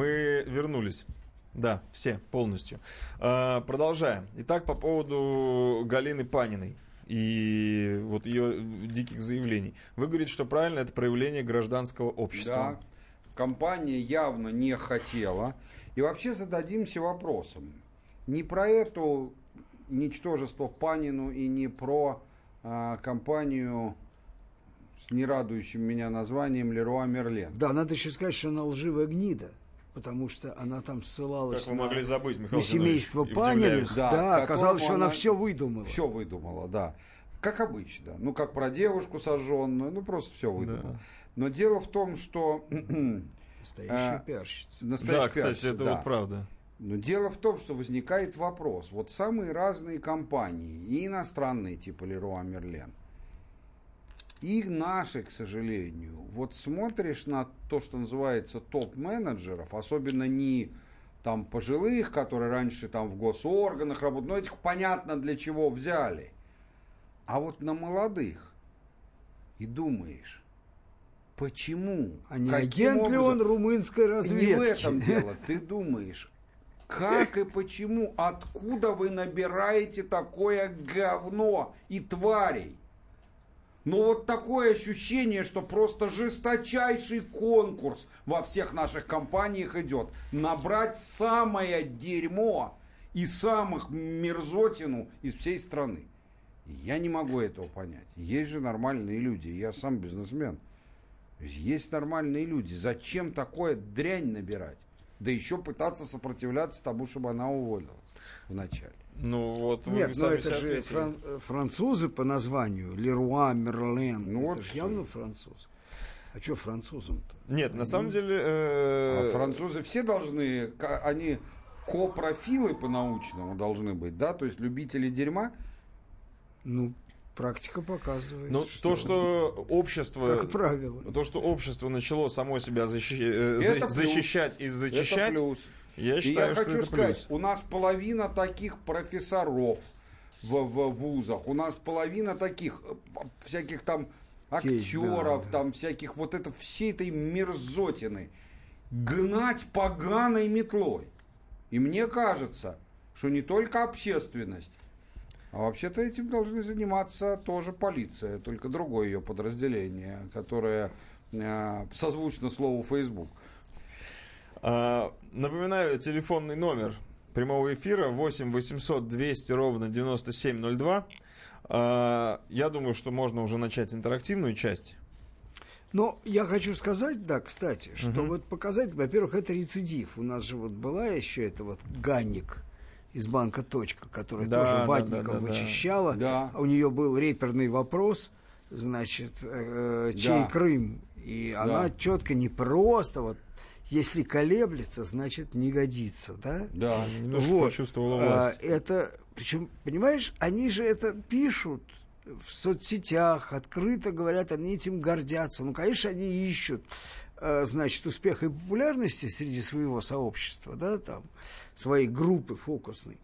Мы вернулись. Да, все, полностью. А, продолжаем. Итак, по поводу Галины Паниной и вот ее диких заявлений. Вы говорите, что правильно это проявление гражданского общества. Да, компания явно не хотела. И вообще зададимся вопросом. Не про эту ничтожество Панину и не про а, компанию с нерадующим меня названием Леруа Мерлен. Да, надо еще сказать, что она лживая гнида. Потому что она там ссылалась Как вы на, могли забыть, Михаил на семейство удивляюсь. Да, Да, оказалось, что она она все выдумала. Все выдумала, да. Как обычно. Ну, как про девушку сожженную, ну, просто все выдумала. Да. Но дело в том, что Настоящая А, пиарщица. настоящая Да, кстати, пиарщица, это да. вот правда. Но дело в том, что возникает вопрос. Вот самые разные компании, и иностранные, типа Леруа Мерлен, и наши, к сожалению, вот смотришь на то, что называется топ-менеджеров, особенно не там пожилых, которые раньше там в госорганах работают, но этих понятно для чего взяли. А вот на молодых и думаешь, почему? А не агент ли образом? он румынской разведки? Не в этом дело. Ты думаешь, как и почему, откуда вы набираете такое говно и тварей? Но вот такое ощущение, что просто жесточайший конкурс во всех наших компаниях идет. Набрать самое дерьмо и самых мерзотину из всей страны. Я не могу этого понять. Есть же нормальные люди. Я сам бизнесмен. Есть нормальные люди. Зачем такое дрянь набирать? Да еще пытаться сопротивляться тому, чтобы она уволилась вначале. Ну вот вы Нет, но сами это же фран- французы по названию. Леруа, Мерлен. Ну это вот. же явно француз. А что французам-то? Нет, на самом деле... э, А французы все должны, они копрофилы по-научному должны быть, да? То есть любители дерьма. Ну, практика показывает. Ну, то, что общество... Как правило. То, что общество начало само себя защищ- э, Это за- плюс. защищать и Это зачищать, плюс. Я И считаю, я что хочу это сказать, плюс. у нас половина таких профессоров в, в вузах, у нас половина таких э, всяких там актеров, да, да. там всяких вот это всей этой мерзотины гнать поганой метлой. И мне кажется, что не только общественность, а вообще-то этим должны заниматься тоже полиция, только другое ее подразделение, которое э, созвучно слову Facebook. А, напоминаю, телефонный номер прямого эфира 8 800 200 ровно 9702. А, я думаю, что можно уже начать интерактивную часть. Но я хочу сказать, да, кстати, что вот показать, во-первых, это рецидив. У нас же вот была еще эта вот Ганник из банка «Точка», которая Да, тоже да, ватником да, да, да. вычищала. Да. А У нее был реперный вопрос, значит, э, чей Да. Крым. И она четко, не просто вот если колеблется, значит не годится, да? Да. Немножко почувствовала А, власть. это, причем, понимаешь, они же это пишут в соцсетях, открыто говорят, они этим гордятся. Ну, конечно, они ищут, э, значит, успеха и популярности среди своего сообщества, да, там, своей группы фокусной.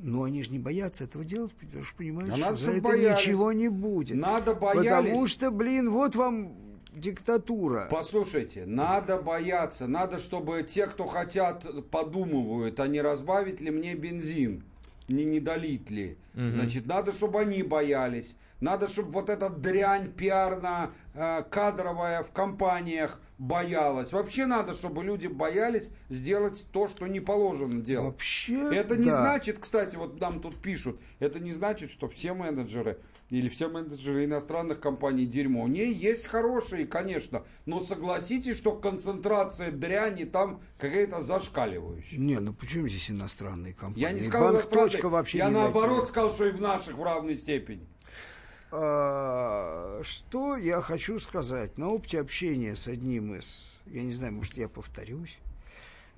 Но они же не боятся этого делать, потому что понимают, А что надо, за это боялись. ничего не будет. Надо боялись. Потому что, блин, вот вам диктатура. Послушайте, надо бояться, надо, чтобы те, кто хотят, подумывают, а не разбавить ли мне бензин, не, не долить ли. Значит, надо, чтобы они боялись. Надо, чтобы вот эта дрянь пиарно-кадровая в компаниях боялась. Вообще надо, чтобы люди боялись сделать то, что не положено делать. Вообще, Это не да. значит, кстати, вот нам тут пишут, это не значит, что все менеджеры или все менеджеры иностранных компаний дерьмо. У нее есть хорошие, конечно, но согласитесь, что концентрация дряни там какая-то зашкаливающая. Не, ну почему здесь иностранные компании? Я не сказал Банк вообще я не наоборот является- сказал, что и в наших в равной степени. А, Что я хочу сказать? На опыте общения с одним из, я не знаю, может, я повторюсь,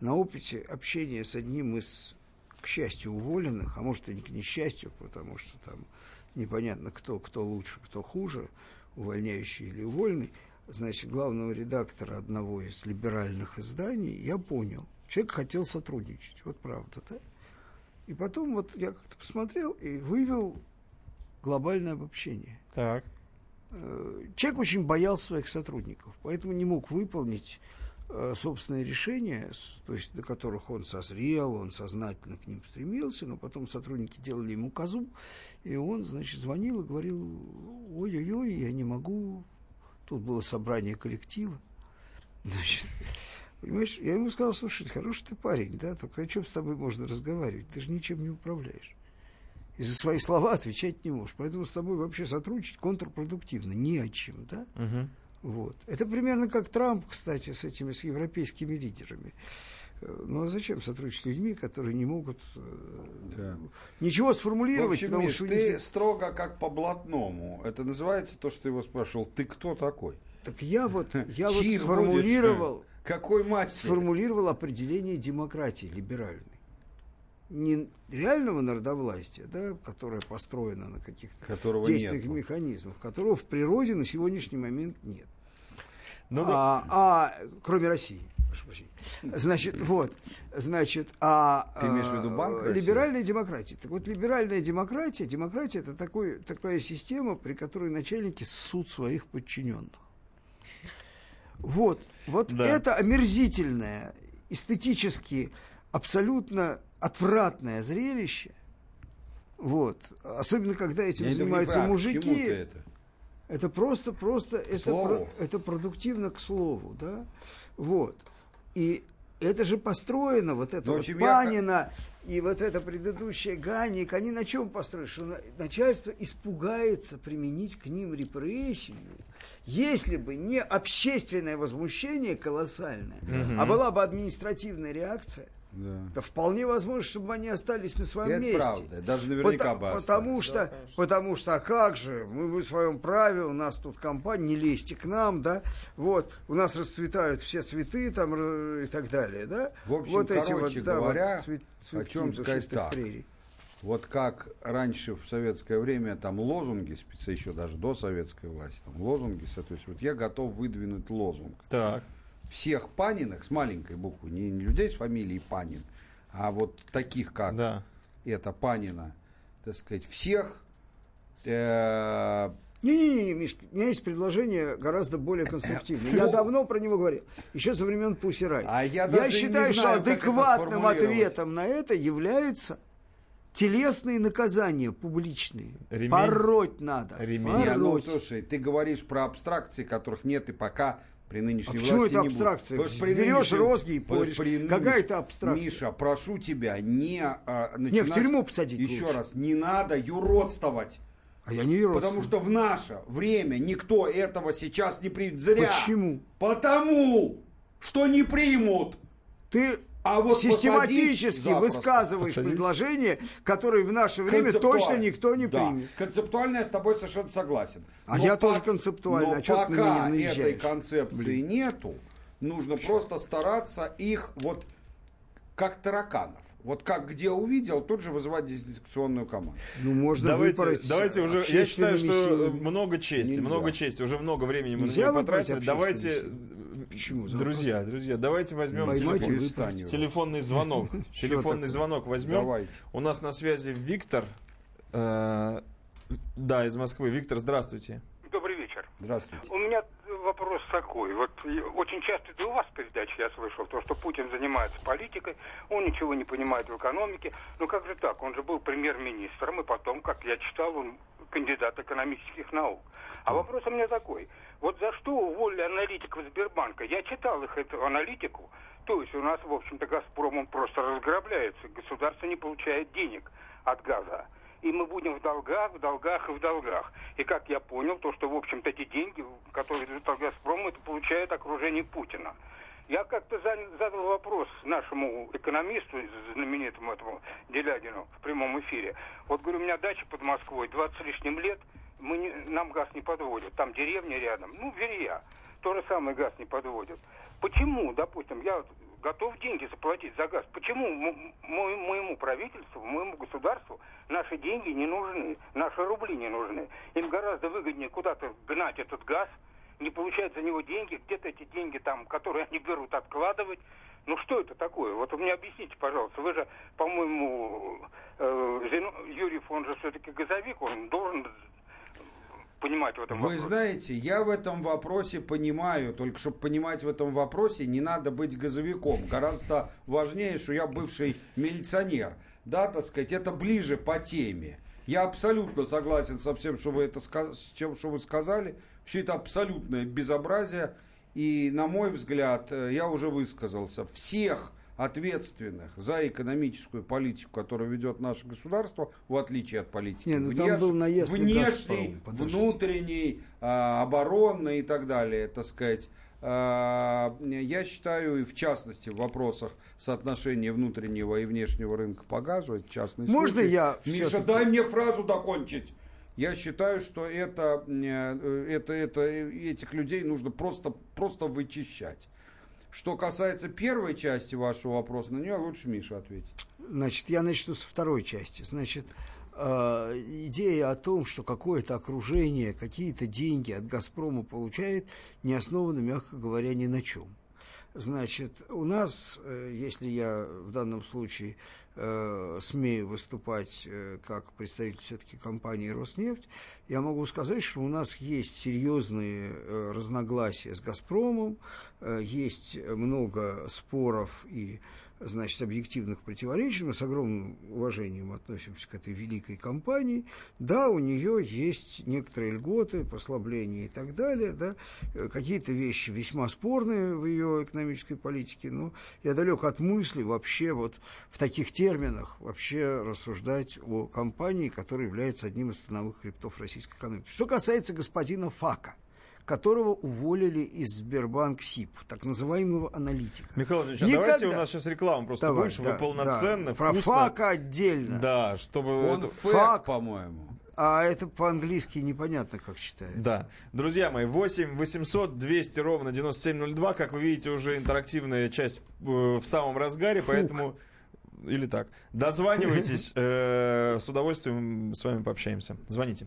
на опыте общения с одним из, к счастью, уволенных, а может и не к несчастью, потому что там непонятно, кто, кто лучше, кто хуже, увольняющий или уволенный, значит, главного редактора одного из либеральных изданий, я понял, человек хотел сотрудничать, вот правда, да? И потом вот я как-то посмотрел и вывел глобальное обобщение. Так. Э, Человек очень боялся своих сотрудников, поэтому не мог выполнить э, собственные решения, то есть до которых он созрел, он сознательно к ним стремился, но потом сотрудники делали ему козу, и он, значит, звонил и говорил, ой-ой-ой, я не могу, тут было собрание коллектива, значит, понимаешь, я ему сказал, слушай, хороший ты парень, да, только о чем с тобой можно разговаривать, ты же ничем не управляешь и за свои слова отвечать не можешь. Поэтому с тобой вообще сотрудничать контрпродуктивно, не о чем, да? Вот. Это примерно как Трамп, кстати, с этими, с европейскими лидерами. Э, Ну а зачем сотрудничать с людьми, которые не могут э, ничего В сформулировать, общем, потому что ты них- строго как по блатному. Это называется то, что ты его спрашивал, ты кто такой? Так я вот, я вот сформулировал, будешь? Какой мастер? сформулировал определение демократии либеральной. Не реального народовластия, да, которое построено на каких-то Которого действенных нету. механизмах, которого в природе на сегодняшний момент нет. Ну, да. а, а, кроме России. прошу прощения. Значит, вот, значит, а Ты имеешь в виду э, Банк России? либеральная демократия. Так вот, либеральная демократия, демократия это такой, такая система, при которой начальники ссут своих подчиненных. Вот, вот Да. это омерзительное, эстетически абсолютно отвратное зрелище. Вот. Особенно, когда этим Я занимаются к чему мужики. это? Это просто, просто, это, слову. про, это продуктивно к слову, да? Вот. И это же построено, вот это Ну, в вот я- Панина и вот это предыдущее Ганик, они на чем построены? Что на- начальство испугается применить к ним репрессию, если бы не общественное возмущение колоссальное, а была бы административная реакция, Да. то вполне возможно, чтобы они остались на своем Это месте. правда. Даже наверняка Пота- бы потому что, потому что, а как же, мы в своем праве, у нас тут компания, не лезьте к нам, да, вот, у нас расцветают все цветы там и так далее, да. В общем, вот эти короче вот, да, говоря, вот цвет- о чем сказать так. прерий. Вот как раньше в советское время там лозунги, еще даже до советской власти, там лозунги, то есть вот я готов выдвинуть лозунг. Так. Всех Паниных с маленькой буквы, не, не людей с фамилией Панин, а вот таких как Да. это Панина, так сказать, всех э, Не-не-не, Мишка, у меня есть предложение гораздо более конструктивное. Я давно про него говорил, еще со времен Пусирай. А я даже не считаю, что знаю, как это адекватным ответом на это являются телесные наказания публичные. Ремень. Пороть надо. Ремень. Не, ну, Пороть. слушай, ты говоришь про абстракции, которых нет и пока при нынешней А почему власти это не будет. абстракция? Что при Берешь розги и порешь. при нынеш- Какая это абстракция? Миша, прошу тебя, не а, Не, в начинать- тюрьму посадить Еще лучше. раз, не надо юродствовать. А я не родственник. Потому что в наше время никто этого сейчас не примет. Зря. Почему? Потому что не примут. Ты А вот систематически посадить высказываешь Посадить? предложения, которые в наше время точно никто не Да. примет. Концептуально я с тобой совершенно согласен. А я тоже концептуально. Но А чё ты на меня пока наезжаешь? этой концепции нету, нужно просто стараться их вот как тараканов. Вот как где увидел, тут же вызывать дезинфекционную команду. Ну, можно Давайте, давайте уже, я считаю, что силами. много чести, Нельзя. много чести, уже много времени мы Нельзя на нее выбрать потратили. Давайте, Почему? друзья, друзья, давайте возьмем Поймайте, телефон- телефонный звонок. Телефонный звонок возьмем. Давайте. У нас на связи Виктор. э, Да, из Москвы. Виктор, здравствуйте. Добрый вечер. Здравствуйте. У меня вопрос такой. Вот очень часто это у вас передачи я слышал, то, что Путин занимается политикой, он ничего не понимает в экономике. Ну как же так? Он же был премьер-министром, и потом, как я читал, он кандидат экономических наук. А вопрос у меня такой. Вот за что уволили аналитиков Сбербанка? Я читал их, эту аналитику. То есть у нас, в общем-то, «Газпром» он просто разграбляется. Государство не получает денег от газа. И мы будем в долгах, в долгах и в долгах. И как я понял, то, что, в общем-то, эти деньги, которые идут от «Газпрома», это получает окружение Путина. Я как-то задал вопрос нашему экономисту, знаменитому этому Делягину в прямом эфире. Вот, говорю, у меня дача под Москвой, 20 с лишним лет, мы не- нам газ не подводят. Там деревня рядом, ну, Верья. То же самое газ не подводят. Почему, допустим, я готов деньги заплатить за газ. Почему моему правительству, моему государству наши деньги не нужны, наши рубли не нужны? Им гораздо выгоднее куда-то гнать этот газ, не получать за него деньги, где-то эти деньги там, которые они берут, откладывать. Ну что это такое? Вот вы мне объясните, пожалуйста. Вы же, по-моему, э, Юрьев, он же все-таки газовик, он должен понимать в этом Вы вопросе. знаете, я в этом вопросе понимаю, только чтобы понимать в этом вопросе, не надо быть газовиком. Гораздо важнее, что я бывший милиционер. Да, так сказать, это ближе по теме. Я абсолютно согласен со всем, что вы, это, с чем, что вы сказали. Все это абсолютное безобразие. И, на мой взгляд, э, я уже высказался, всех ответственных за экономическую политику, которую ведет наше государство, в отличие от политики Не, ну внеш- был наезд на внешней, «Газпром», внутренней, а, оборонной и так далее, так сказать. А, Я считаю, и в частности, в вопросах соотношения внутреннего и внешнего рынка по газу, это частный Можно случай. я Миша, дай мне фразу докончить. Я считаю, что это, э, это, это, этих людей нужно просто, просто вычищать. Что касается первой части вашего вопроса, на нее лучше Миша ответить. Значит, я начну со второй части. Значит, э, идея о том, что какое-то окружение какие-то деньги от «Газпрома» получает, не основана, мягко говоря, ни на чем. Значит, у нас, э, если я в данном случае э, смею выступать э, как представитель все-таки компании «Роснефть», я могу сказать, что у нас есть серьезные э, разногласия с «Газпромом», э, есть много споров и значит, объективных противоречий, мы с огромным уважением относимся к этой великой компании. Да, у нее есть некоторые льготы, послабления и так далее, да, какие-то вещи весьма спорные в ее экономической политике, но я далек от мысли вообще вот в таких терминах вообще рассуждать о компании, которая является одним из становых хребтов российской экономики. Что касается господина Фака – которого уволили из Сбербанк СИП, так называемого аналитика. Михаил Владимирович, а Никогда... давайте у нас сейчас реклама просто Давай, больше, да, вы полноценно, да. Про ФАКа отдельно. Да, чтобы... Он это... ФАК, по-моему. А это по-английски непонятно, как читается. Да. Друзья мои, 8 800 200 ровно 9702. Как вы видите, уже интерактивная часть э, в самом разгаре, Фук. поэтому... Или так. Дозванивайтесь. Э, с удовольствием с вами пообщаемся. Звоните.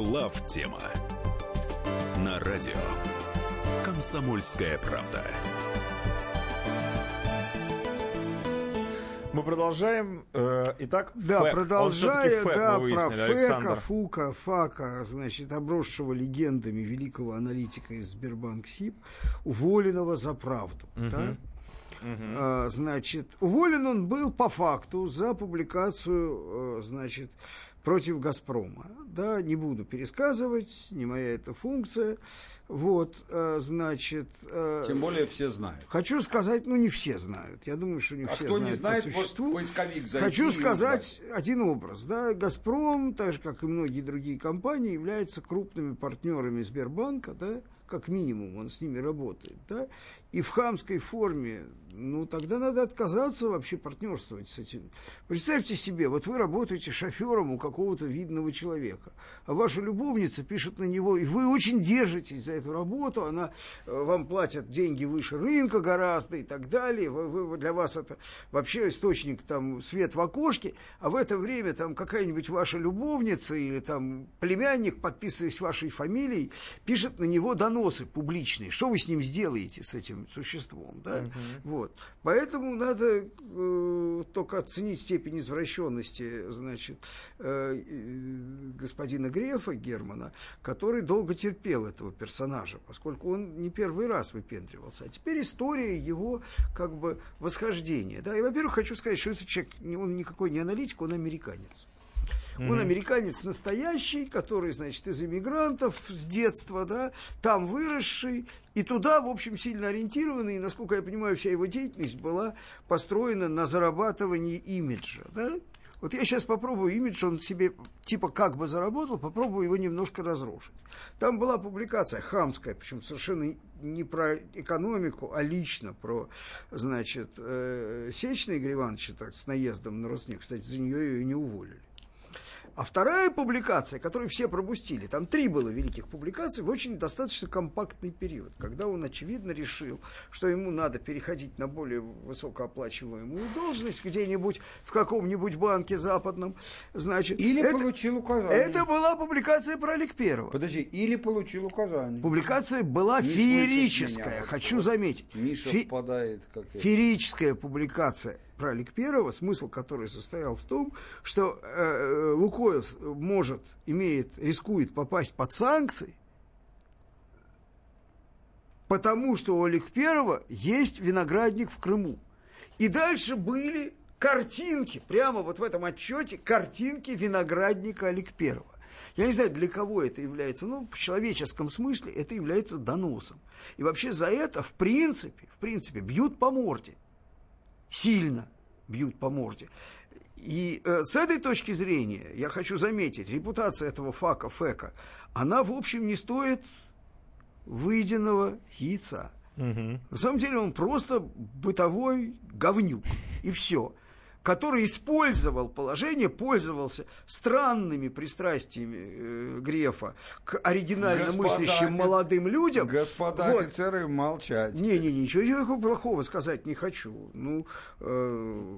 Глав тема на радио Комсомольская правда. Мы продолжаем. Э, итак, да, ФЭК. продолжая, ФЭК, да, про Фека, Александр. Фука, Фака, значит, обросшего легендами великого аналитика из Сбербанк СИП, уволенного за правду. Угу. Да? Угу. Значит, уволен он был по факту за публикацию, э, значит, против «Газпрома». Да, не буду пересказывать, не моя эта функция. Вот, э, значит... Э, Тем более все знают. Хочу сказать, ну, не все знают. Я думаю, что не а все кто знают не знает, по существу. поисковик зайти Хочу сказать один образ. Да, «Газпром», так же, как и многие другие компании, являются крупными партнерами Сбербанка, да, как минимум он с ними работает, да, и в хамской форме, ну, тогда надо отказаться вообще партнерствовать с этим. Представьте себе, вот вы работаете шофером у какого-то видного человека, а ваша любовница пишет на него, и вы очень держитесь за эту работу, она э, вам платят деньги выше рынка гораздо и так далее, вы, вы, для вас это вообще источник, там, свет в окошке, а в это время там какая-нибудь ваша любовница или там племянник, подписываясь вашей фамилией, пишет на него донос доносы публичные, что вы с ним сделаете, с этим существом, да? Угу. Вот. Поэтому надо э, только оценить степень извращенности, значит, э, э, господина Грефа Германа, который долго терпел этого персонажа, поскольку он не первый раз выпендривался. А теперь история его, как бы, восхождения, да? И, во-первых, хочу сказать, что этот человек, он никакой не аналитик, он американец. Mm-hmm. Он американец настоящий, который, значит, из иммигрантов с детства, да, там выросший, и туда, в общем, сильно ориентированный, и, насколько я понимаю, вся его деятельность была построена на зарабатывании имиджа, да. Вот я сейчас попробую имидж, он себе типа как бы заработал, попробую его немножко разрушить. Там была публикация хамская, причем совершенно не про экономику, а лично про, значит, э, Сечный Игорь Ивановича так, с наездом на Роснефть. Кстати, за нее ее не уволили. А вторая публикация, которую все пропустили, там три было великих публикаций в очень достаточно компактный период, когда он, очевидно, решил, что ему надо переходить на более высокооплачиваемую должность где-нибудь в каком-нибудь банке западном. Значит, или это, получил указание. Это была публикация про Аликперова. Подожди, или получил указание. Публикация была Не феерическая, меня, хочу заметить. Миша Фе- впадает. Как феерическая публикация про Ликперова, смысл которой состоял в том, что э, Лукойл может, имеет, рискует попасть под санкции, потому что у Ликперова есть виноградник в Крыму. И дальше были картинки, прямо вот в этом отчете, картинки виноградника Аликперова. Я не знаю, для кого это является, но в человеческом смысле это является доносом. И вообще за это, в принципе, в принципе, бьют по морде сильно бьют по морде. И э, с этой точки зрения я хочу заметить, репутация этого фака, фека, она, в общем, не стоит выеденного яйца. Угу. На самом деле он просто бытовой говнюк. И все. Который использовал положение, пользовался странными пристрастиями э, Грефа к оригинально Господа мыслящим офи- молодым людям. Господа Вот. офицеры, молчать. Не, не, ничего плохого сказать не хочу. Ну, э,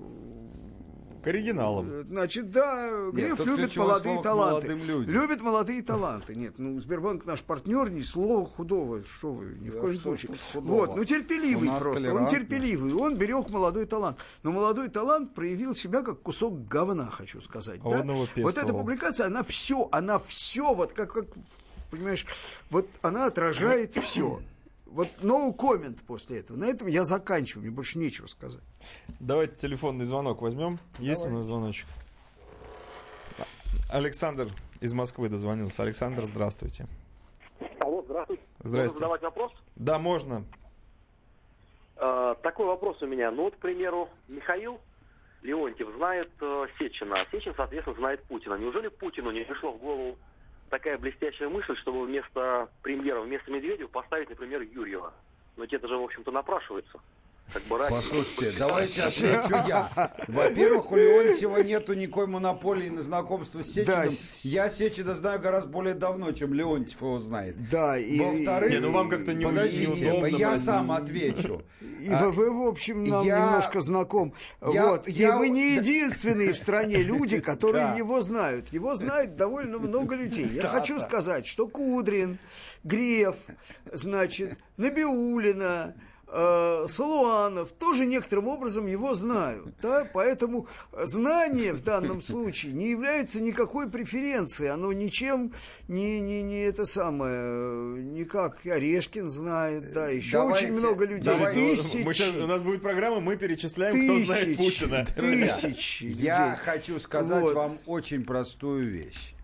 К оригиналам. Э, Значит, да, Греф тут любит молодые слово таланты. Любит молодые таланты. Нет, ну, Сбербанк наш партнер, ни слова худого, что вы, ни в Да коем что случае. Вот, ну, терпеливый просто, он терпеливый, он берег молодой талант. Но молодой талант проявил себя как кусок говна, хочу сказать. А да? он его Вот эта публикация, она все, она все, вот как, как, понимаешь, вот она отражает все. Вот no comment после этого. На этом я заканчиваю, мне больше нечего сказать. Давайте телефонный звонок возьмем. Есть у нас звоночек? Александр из Москвы дозвонился. Александр, здравствуйте. Алло, здравствуйте. Здрасте. Можно задавать вопрос? Да, можно. Э, такой вопрос у меня. Ну вот, к примеру, Михаил Леонтьев знает э, Сечина, а Сечин, соответственно, знает Путина. Неужели Путину не пришло в голову такая блестящая мысль, чтобы вместо премьера, вместо Медведева поставить, например, Юрьева? Но ведь это же, в общем-то, напрашивается. Как бы ради- Послушайте, давайте отвечу я. Во-первых, у Леонтьева нету никакой монополии на знакомство с Сечиным. Да, Я Сечина знаю гораздо более давно, чем Леонтьев его знает. Да, и... Во-вторых, Не, ну вам как-то не- подождите, неудобно я брать. сам отвечу. И А, вы, вы, в общем, нам я- немножко знаком. я- вот. я- и вы не да. единственные в стране люди, которые Да. его знают. Его знает довольно много людей. Я хочу сказать, что Кудрин, Греф, значит, Набиулина, э, Салуанов тоже некоторым образом его знают. Да? Поэтому знание в данном случае не является никакой преференцией. Оно ничем не, не, не это самое, э, никак Орешкин знает, да, еще Давайте- очень много людей. давайте- Тысячи. Мы щас- у нас будет программа, мы перечисляем, кто знает Тысячи, Путина. тысячи Я людей. хочу сказать Вот. вам очень простую вещь.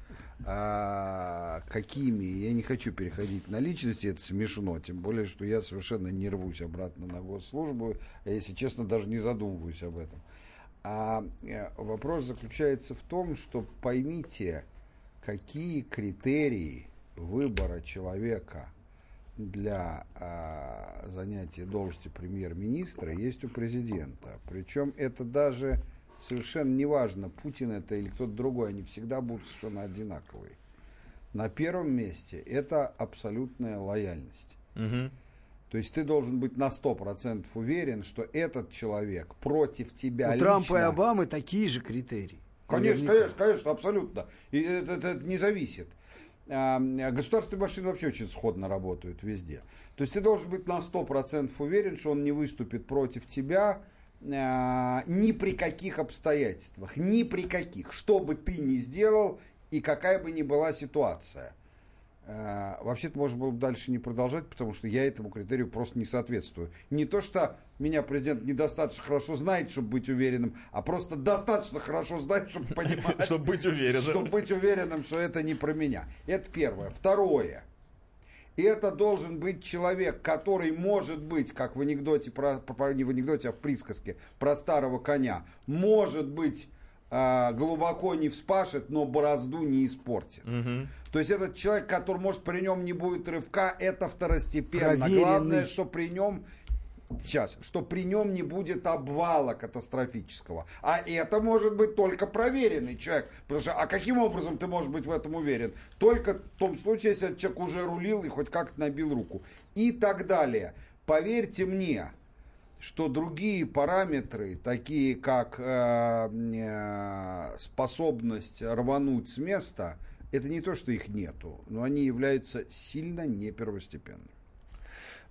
А, какими, я не хочу переходить на личности, это смешно, тем более, что я совершенно не рвусь обратно на госслужбу, а если честно, даже не задумываюсь об этом. А э, вопрос заключается в том, что поймите, какие критерии выбора человека для а, занятия должности премьер-министра есть у президента. Причем это даже совершенно не важно, Путин это или кто-то другой, они всегда будут совершенно одинаковые. На первом месте это абсолютная лояльность. Мгм. То есть ты должен быть на 100% уверен, что этот человек против тебя У лично... Трампа и Обамы такие же критерии. Конечно, Наверняка. конечно, конечно, абсолютно. И это, это- это не зависит. А, Государственные машины вообще очень сходно работают везде. То есть ты должен быть на 100% уверен, что он не выступит против тебя а, ни при каких обстоятельствах, ни при каких, что бы ты ни сделал и какая бы ни была ситуация. А, Вообще-то можно было бы дальше не продолжать, потому что я этому критерию просто не соответствую. Не то, что меня президент недостаточно хорошо знает, чтобы быть уверенным, а просто достаточно хорошо знает, чтобы понимать, Чтобы быть уверенным. чтобы быть уверенным, что это не про меня. Это первое. Второе. Это должен быть человек, который может быть, как в анекдоте, про, про- не в анекдоте, а в присказке про старого коня, может быть а, глубоко не вспашет, но борозду не испортит. То есть этот человек, который, может, при нем не будет рывка, это второстепенно. Проверенный. Главное, что при нем сейчас, что при нем не будет обвала катастрофического. А это может быть только проверенный человек. Потому что, а каким образом ты можешь быть в этом уверен? Только в том случае, если этот человек уже рулил и хоть как-то набил руку. И так далее. Поверьте мне, что другие параметры, такие как э, э, способность рвануть с места, это не то, что их нету, но они являются сильно не первостепенными.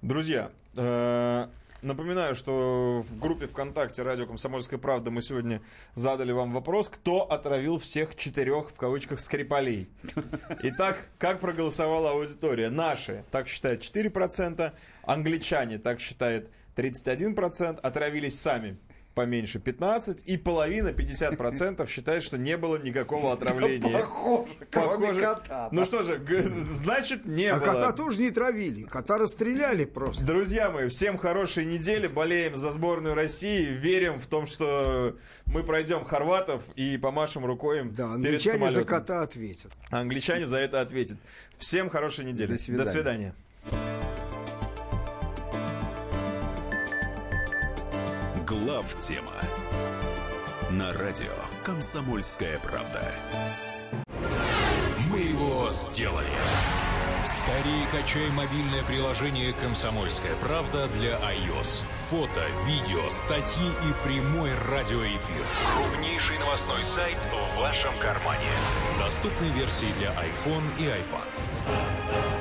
Друзья, э, напоминаю, что в группе ВКонтакте «Радио Комсомольская правда» мы сегодня задали вам вопрос, кто отравил всех четырех, в кавычках, скрипалей. Итак, как проголосовала аудитория? Наши, так считает 4%, англичане, так считает 31%, отравились сами поменьше 15, и половина, 50% считает, что не было никакого отравления. Похоже, кроме Похоже. кота. Ну что же, значит, не А было. кота тоже не травили, кота расстреляли просто. Друзья мои, всем хорошей недели. Болеем за сборную России. Верим в том, что мы пройдем хорватов и помашем рукой им Да, перед англичане за самолетом. кота ответят. А англичане за это ответят. Всем хорошей недели. До свидания. До свидания. Глав тема на радио «Комсомольская правда». Мы его сделали. Скорее качай мобильное приложение «Комсомольская правда» для iOS. Фото, видео, статьи и прямой радиоэфир. Крупнейший новостной сайт в вашем кармане. Доступны версии для iPhone и iPad.